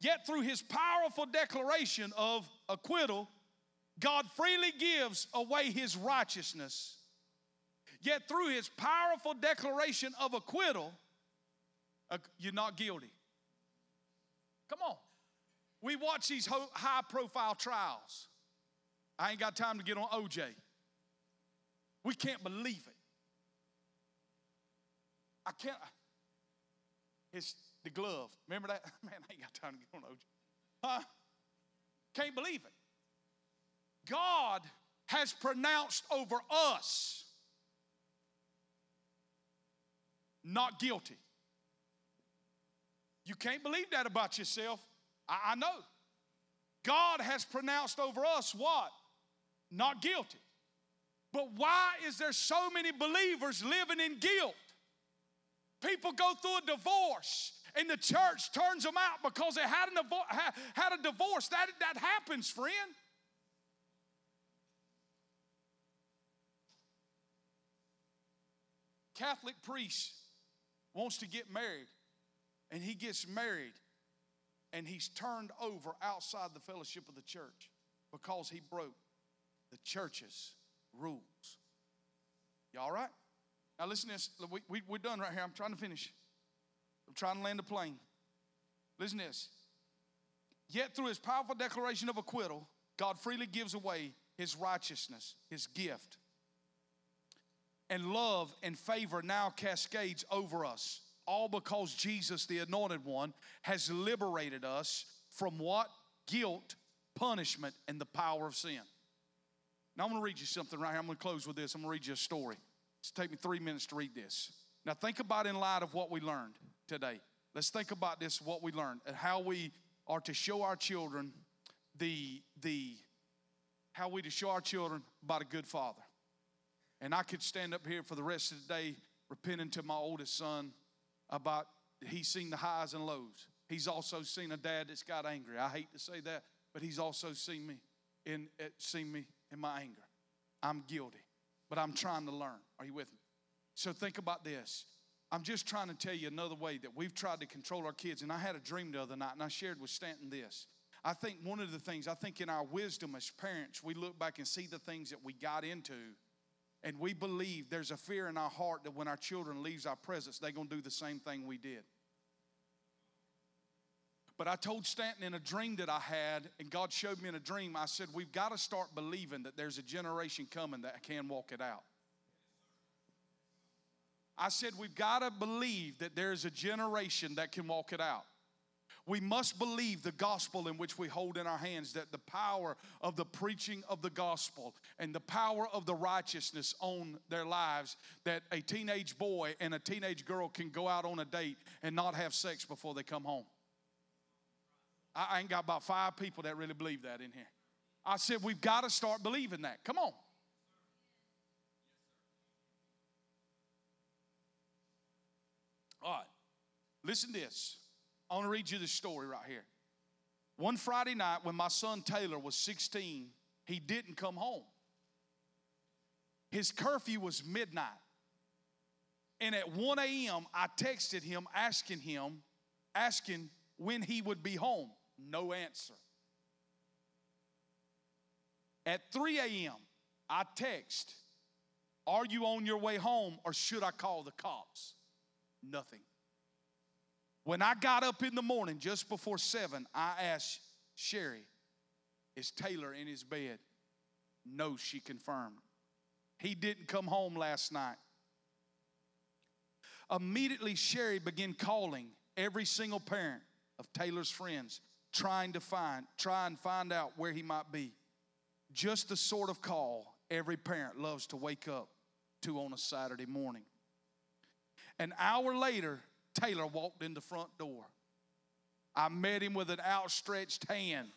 yet through his powerful declaration of acquittal, God freely gives away his righteousness. Yet through his powerful declaration of acquittal, uh, you're not guilty. Come on. We watch these high profile trials. I ain't got time to get on OJ. We can't believe it. I can't. It's the glove. Remember that? <laughs> Man, I ain't got time to get on OJ. Huh? Can't believe it. God has pronounced over us not guilty. You can't believe that about yourself. I, I know. God has pronounced over us what? Not guilty. But why is there so many believers living in guilt? People go through a divorce and the church turns them out because they had, an, had a divorce. That, that happens, friend. Catholic priest wants to get married, and he gets married, and he's turned over outside the fellowship of the church because he broke the church's rules. You all right? Now, listen to this. We, we, we're done right here. I'm trying to finish. I'm trying to land a plane. Listen to this. Yet, through his powerful declaration of acquittal, God freely gives away his righteousness, his gift. And love and favor now cascades over us, all because Jesus, the anointed one, has liberated us from what? Guilt, punishment, and the power of sin. Now, I'm going to read you something right here. I'm going to close with this. I'm going to read you a story. It's take me three minutes to read this. Now, think about in light of what we learned today. Let's think about this, what we learned, and how we are to show our children the, the how we to show our children about a good father. And I could stand up here for the rest of the day repenting to my oldest son about he's seen the highs and lows. He's also seen a dad that's got angry. I hate to say that, but he's also seen me in eh, seen me in my anger. I'm guilty, but I'm trying to learn. Are you with me? So think about this. I'm just trying to tell you another way that we've tried to control our kids. And I had a dream the other night, and I shared with Stanton this. I think one of the things, I think in our wisdom as parents, we look back and see the things that we got into, and we believe there's a fear in our heart that when our children leaves our presence, they're going to do the same thing we did. But I told Stanton in a dream that I had, and God showed me in a dream, I said, We've got to start believing that there's a generation coming that can walk it out. I said, we've got to believe that there's a generation that can walk it out. We must believe the gospel in which we hold in our hands, that the power of the preaching of the gospel and the power of the righteousness on their lives, that a teenage boy and a teenage girl can go out on a date and not have sex before they come home. I ain't got about five people that really believe that in here. I said, we've got to start believing that. Come on. All right, listen to this. I want to read you this story right here. One Friday night, when my son Taylor was 16, he didn't come home. His curfew was midnight. And at 1 a.m., I texted him asking him, asking when he would be home. No answer. At 3 a.m., I text, Are you on your way home or should I call the cops? Nothing. When I got up in the morning just before seven, I asked Sheri, Is Taylor in his bed? No, she confirmed. He didn't come home last night. Immediately, Sheri began calling every single parent of Taylor's friends, trying to find, try and find out where he might be. Just the sort of call every parent loves to wake up to on a Saturday morning. An hour later, Taylor walked in the front door. I met him with an outstretched hand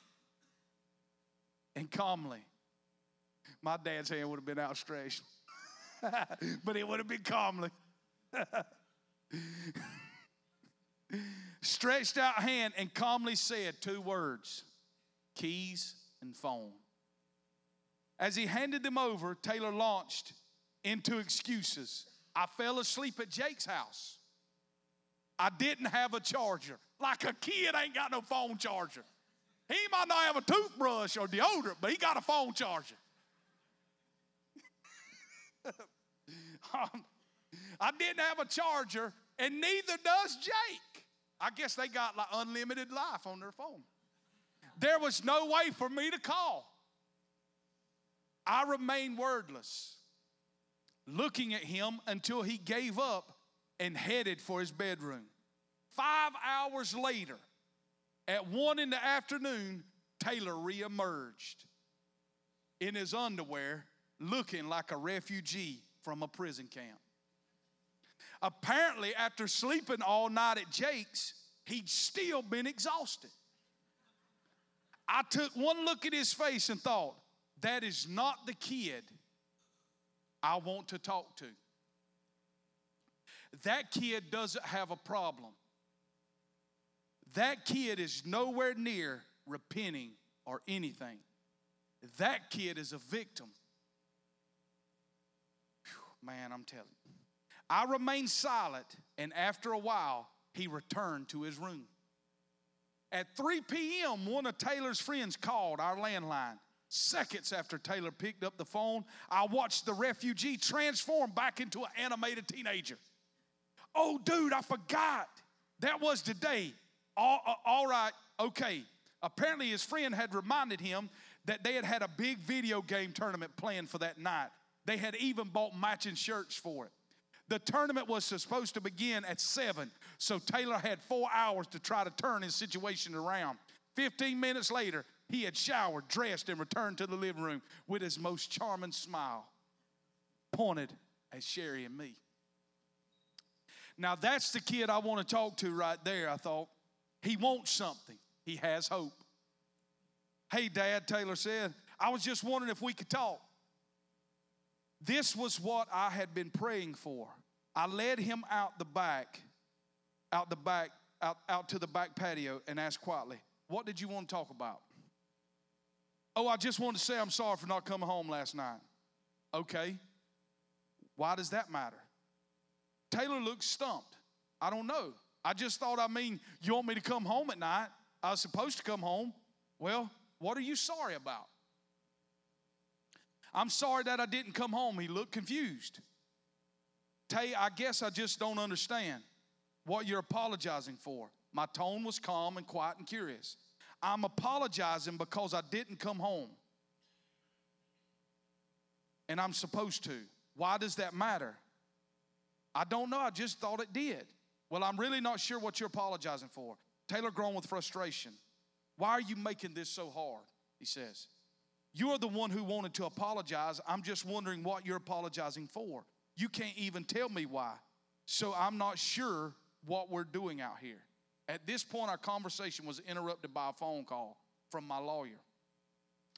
and calmly. My dad's hand would have been outstretched, <laughs> but it would have been calmly. <laughs> Stretched out hand and calmly said two words keys and phone. As he handed them over, Taylor launched into excuses. I fell asleep at Jake's house. I didn't have a charger. Like a kid ain't got no phone charger. He might not have a toothbrush or deodorant, but he got a phone charger. <laughs> um, I didn't have a charger, and neither does Jake. I guess they got like unlimited life on their phone. There was no way for me to call. I remained wordless looking at him until he gave up and headed for his bedroom. Five hours later, at one in the afternoon, Taylor reemerged in his underwear, looking like a refugee from a prison camp. Apparently, after sleeping all night at Jake's, he'd still been exhausted. I took one look at his face and thought, that is not the kid I want to talk to. That kid doesn't have a problem. That kid is nowhere near repenting or anything. That kid is a victim. Whew, man, I'm telling you. I remained silent, and after a while, he returned to his room. At 3 p.m., one of Taylor's friends called our landline. Seconds after Taylor picked up the phone, I watched the refugee transform back into an animated teenager. Oh, dude, I forgot. That was today. All, uh, all right, okay. Apparently, his friend had reminded him that they had had a big video game tournament planned for that night. They had even bought matching shirts for it. The tournament was supposed to begin at 7, so Taylor had four hours to try to turn his situation around. 15 minutes later, he had showered, dressed, and returned to the living room with his most charming smile, pointed at Sheri and me. Now, that's the kid I want to talk to right there, I thought. He wants something, he has hope. Hey, Dad, Taylor said, I was just wondering if we could talk. This was what I had been praying for. I led him out the back, out the back, out, out to the back patio and asked quietly, What did you want to talk about? Oh, I just wanted to say I'm sorry for not coming home last night. Okay. Why does that matter? Taylor looked stumped. I don't know. I just thought, I mean, you want me to come home at night? I was supposed to come home. Well, what are you sorry about? I'm sorry that I didn't come home. He looked confused. Tay, I guess I just don't understand what you're apologizing for. My tone was calm and quiet and curious. I'm apologizing because I didn't come home. And I'm supposed to. Why does that matter? I don't know. I just thought it did. Well, I'm really not sure what you're apologizing for. Taylor groaned with frustration. Why are you making this so hard? He says. You're the one who wanted to apologize. I'm just wondering what you're apologizing for. You can't even tell me why. So I'm not sure what we're doing out here. At this point, our conversation was interrupted by a phone call from my lawyer.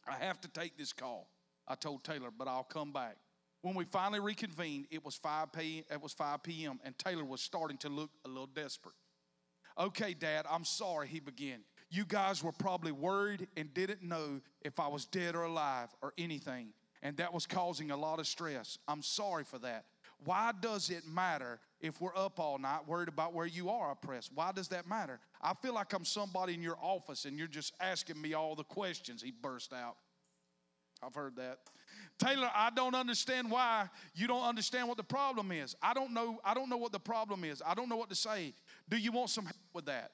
I have to take this call, I told Taylor, but I'll come back. When we finally reconvened, it was 5 p.m. It was 5 p.m. and Taylor was starting to look a little desperate. Okay, Dad, I'm sorry, he began. You guys were probably worried and didn't know if I was dead or alive or anything, and that was causing a lot of stress. I'm sorry for that. Why does it matter if we're up all night worried about where you are oppressed? Why does that matter? I feel like I'm somebody in your office and you're just asking me all the questions. He burst out. I've heard that. Taylor, I don't understand why you don't understand what the problem is. I don't know I don't know what the problem is. I don't know what to say. Do you want some help with that?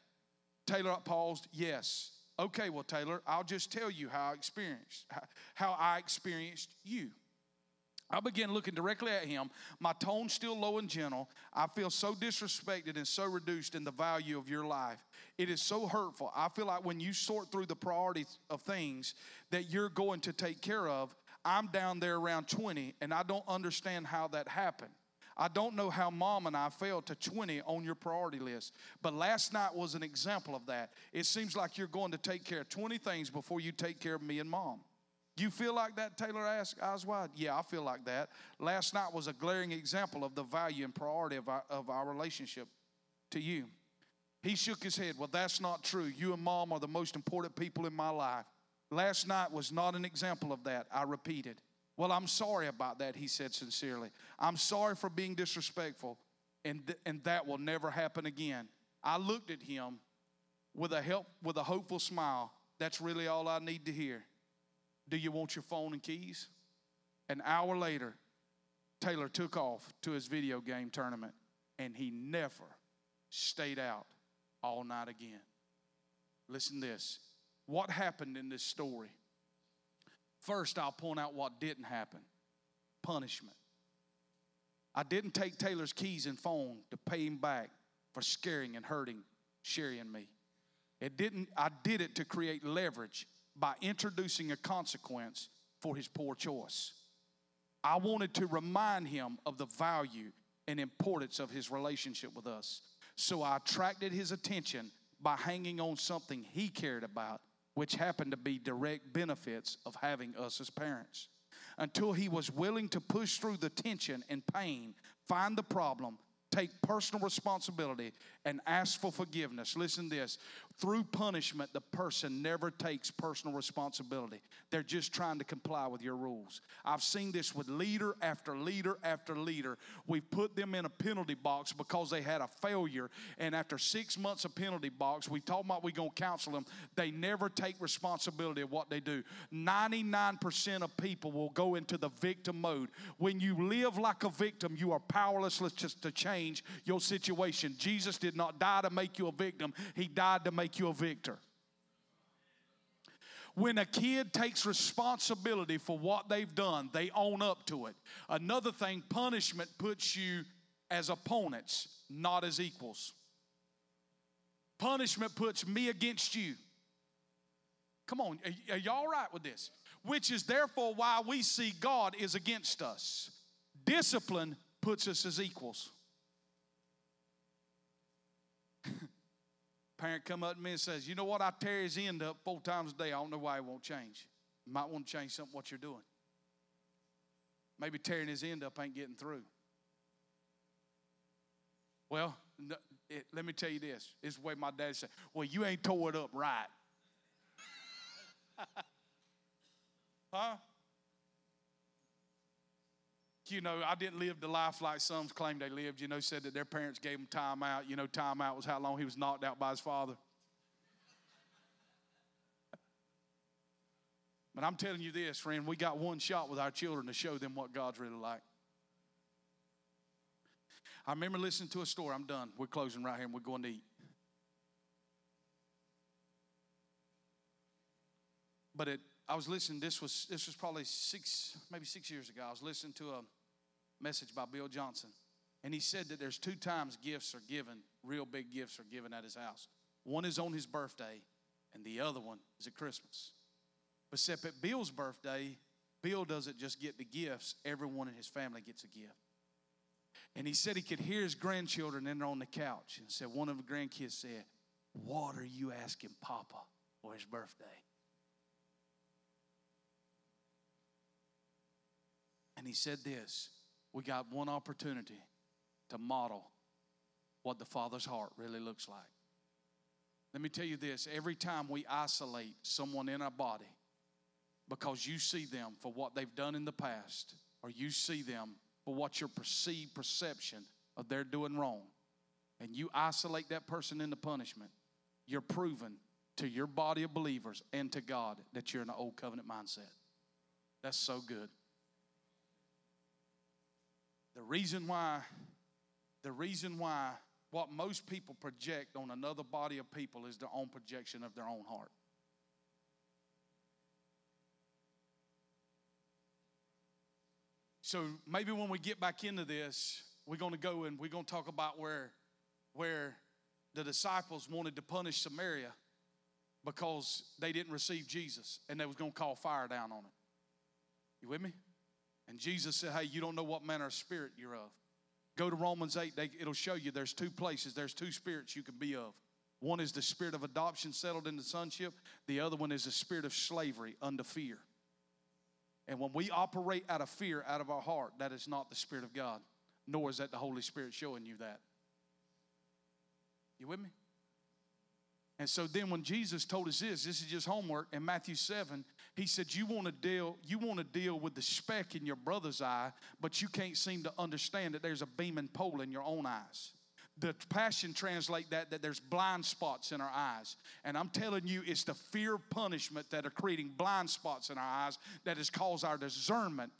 Taylor I paused, Yes. Okay, well, Taylor, I'll just tell you how I experienced how I experienced you. I began looking directly at him, my tone still low and gentle. I feel so disrespected and so reduced in the value of your life. It is so hurtful. I feel like when you sort through the priorities of things that you're going to take care of, I'm down there around 20 and I don't understand how that happened. I don't know how mom and I fell to 20 on your priority list, but last night was an example of that. It seems like you're going to take care of 20 things before you take care of me and mom. You feel like that? Taylor asked, eyes wide. Yeah, I feel like that. Last night was a glaring example of the value and priority of our, of our relationship to you. He shook his head. Well, that's not true. You and mom are the most important people in my life. Last night was not an example of that. I repeated. Well, I'm sorry about that, he said sincerely. I'm sorry for being disrespectful, and, th- and that will never happen again. I looked at him with a help with a hopeful smile. That's really all I need to hear. Do you want your phone and keys? An hour later, Taylor took off to his video game tournament, and he never stayed out all night again. Listen this. What happened in this story? First, I'll point out what didn't happen punishment. I didn't take Taylor's keys and phone to pay him back for scaring and hurting Sheri and me. It didn't, I did it to create leverage by introducing a consequence for his poor choice. I wanted to remind him of the value and importance of his relationship with us. So I attracted his attention by hanging on something he cared about, which happened to be direct benefits of having us as parents. until he was willing to push through the tension and pain, find the problem, take personal responsibility, and ask for forgiveness. Listen to this. Through punishment, the person never takes personal responsibility. They're just trying to comply with your rules. I've seen this with leader after leader after leader. We've put them in a penalty box because they had a failure, and after six months of penalty box, we told them we're going to counsel them. They never take responsibility of what they do. 99% of people will go into the victim mode. When you live like a victim, you are powerless to change your situation. Jesus did not die to make you a victim, He died to make you a victor. When a kid takes responsibility for what they've done, they own up to it. Another thing, punishment puts you as opponents, not as equals. Punishment puts me against you. Come on, are, y'all right with this? Which is therefore why we see God is against us. Discipline puts us as equals. Parent come up to me and says, You know what? I tear his end up four times a day. I don't know why he won't change. You might want to change something what you're doing. Maybe tearing his end up ain't getting through. Well, it, let me tell you this. This is the way my dad said, Well, you ain't tore it up right. <laughs> huh? You know, I didn't live the life like some claim they lived. You know, said that their parents gave them time out. You know, time out was how long he was knocked out by his father. But I'm telling you this, friend, we got one shot with our children to show them what God's really like. I remember listening to a story. I'm done. We're closing right here and we're going to eat. But it, I was listening. This was this was probably six, maybe six years ago. I was listening to a message by Bill Johnson. And he said that there's two times gifts are given, real big gifts are given at his house. One is on his birthday, and the other one is at Christmas. Except at Bill's birthday, Bill doesn't just get the gifts, everyone in his family gets a gift. And he said he could hear his grandchildren in there on the couch. And said one of the grandkids said, What are you asking Papa for his birthday? And he said this we got one opportunity to model what the Father's heart really looks like. Let me tell you this every time we isolate someone in our body because you see them for what they've done in the past, or you see them for what your perceived perception of their doing wrong, and you isolate that person into punishment, you're proven to your body of believers and to God that you're in an old covenant mindset. That's so good. The reason why, the reason why what most people project on another body of people is their own projection of their own heart. So maybe when we get back into this, we're going to go and we're going to talk about where, where the disciples wanted to punish Samaria because they didn't receive Jesus and they was going to call fire down on it. You with me? And Jesus said, Hey, you don't know what manner of spirit you're of. Go to Romans 8, they, it'll show you there's two places, there's two spirits you can be of. One is the spirit of adoption settled into sonship, the other one is the spirit of slavery under fear. And when we operate out of fear, out of our heart, that is not the Spirit of God, nor is that the Holy Spirit showing you that. You with me? And so then when Jesus told us this, this is just homework in Matthew 7, he said, You want to deal, you want to deal with the speck in your brother's eye, but you can't seem to understand that there's a beaming pole in your own eyes. The passion translate that that there's blind spots in our eyes. And I'm telling you, it's the fear of punishment that are creating blind spots in our eyes that has caused our discernment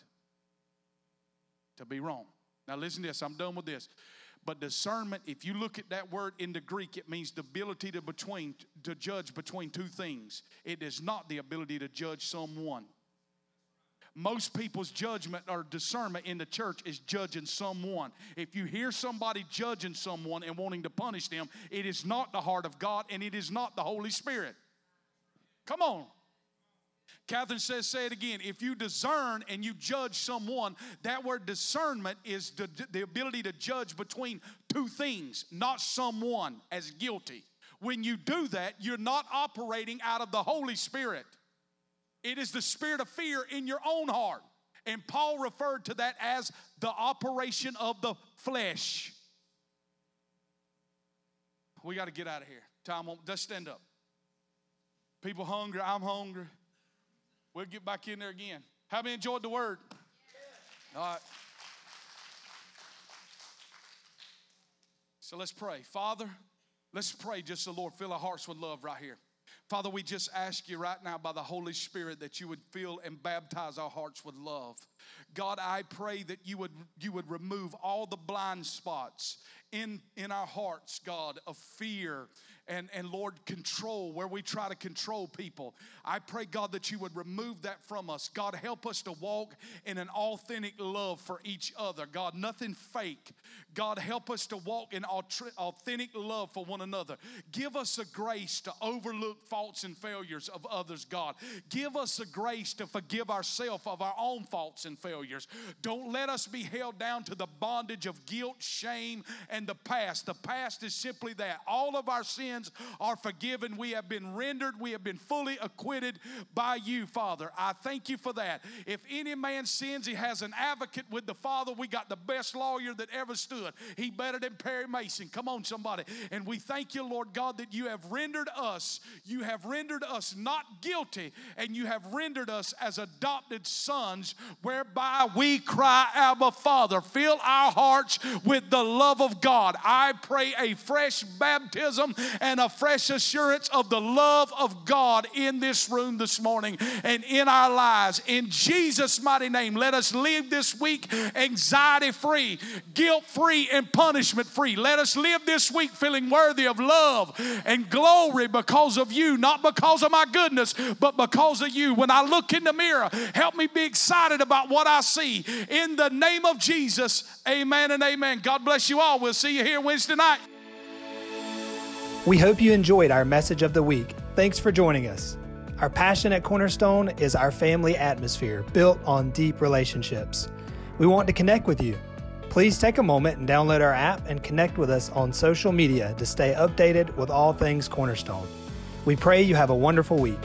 to be wrong. Now listen to this, I'm done with this. But discernment, if you look at that word in the Greek, it means the ability to between to judge between two things. It is not the ability to judge someone. Most people's judgment or discernment in the church is judging someone. If you hear somebody judging someone and wanting to punish them, it is not the heart of God and it is not the Holy Spirit. Come on. Catherine says, say it again. If you discern and you judge someone, that word discernment is the, the ability to judge between two things, not someone as guilty. When you do that, you're not operating out of the Holy Spirit. It is the spirit of fear in your own heart. And Paul referred to that as the operation of the flesh. We got to get out of here. On, let's stand up. People hungry, I'm hungry. We'll get back in there again. Have you enjoyed the word? All right. So let's pray. Father, let's pray just the Lord fill our hearts with love right here. Father, we just ask you right now by the Holy Spirit that you would fill and baptize our hearts with love. God, I pray that you would you would remove all the blind spots in in our hearts, God, of fear and, and Lord, control where we try to control people. I pray, God, that you would remove that from us. God, help us to walk in an authentic love for each other. God, nothing fake. God, help us to walk in authentic love for one another. Give us a grace to overlook faults and failures of others, God. Give us a grace to forgive ourselves of our own faults and failures. Don't let us be held down to the bondage of guilt, shame, and the past. The past is simply that. All of our sins are forgiven. We have been rendered, we have been fully acquitted by you, Father. I thank you for that. If any man sins, he has an advocate with the Father. We got the best lawyer that ever stood. He better than Perry Mason. Come on, somebody. And we thank you, Lord God, that you have rendered us, you have rendered us not guilty, and you have rendered us as adopted sons, whereby we cry, Abba, Father. Fill our hearts with the love of God. I pray a fresh baptism and a fresh assurance of the love of God in this room this morning and in our lives. In Jesus' mighty name, let us live this week anxiety free, guilt free and punishment free. Let us live this week feeling worthy of love and glory because of you, not because of my goodness, but because of you. When I look in the mirror, help me be excited about what I see. In the name of Jesus, amen and amen. God bless you all. We'll see you here Wednesday night. We hope you enjoyed our message of the week. Thanks for joining us. Our passion at Cornerstone is our family atmosphere built on deep relationships. We want to connect with you. Please take a moment and download our app and connect with us on social media to stay updated with all things Cornerstone. We pray you have a wonderful week.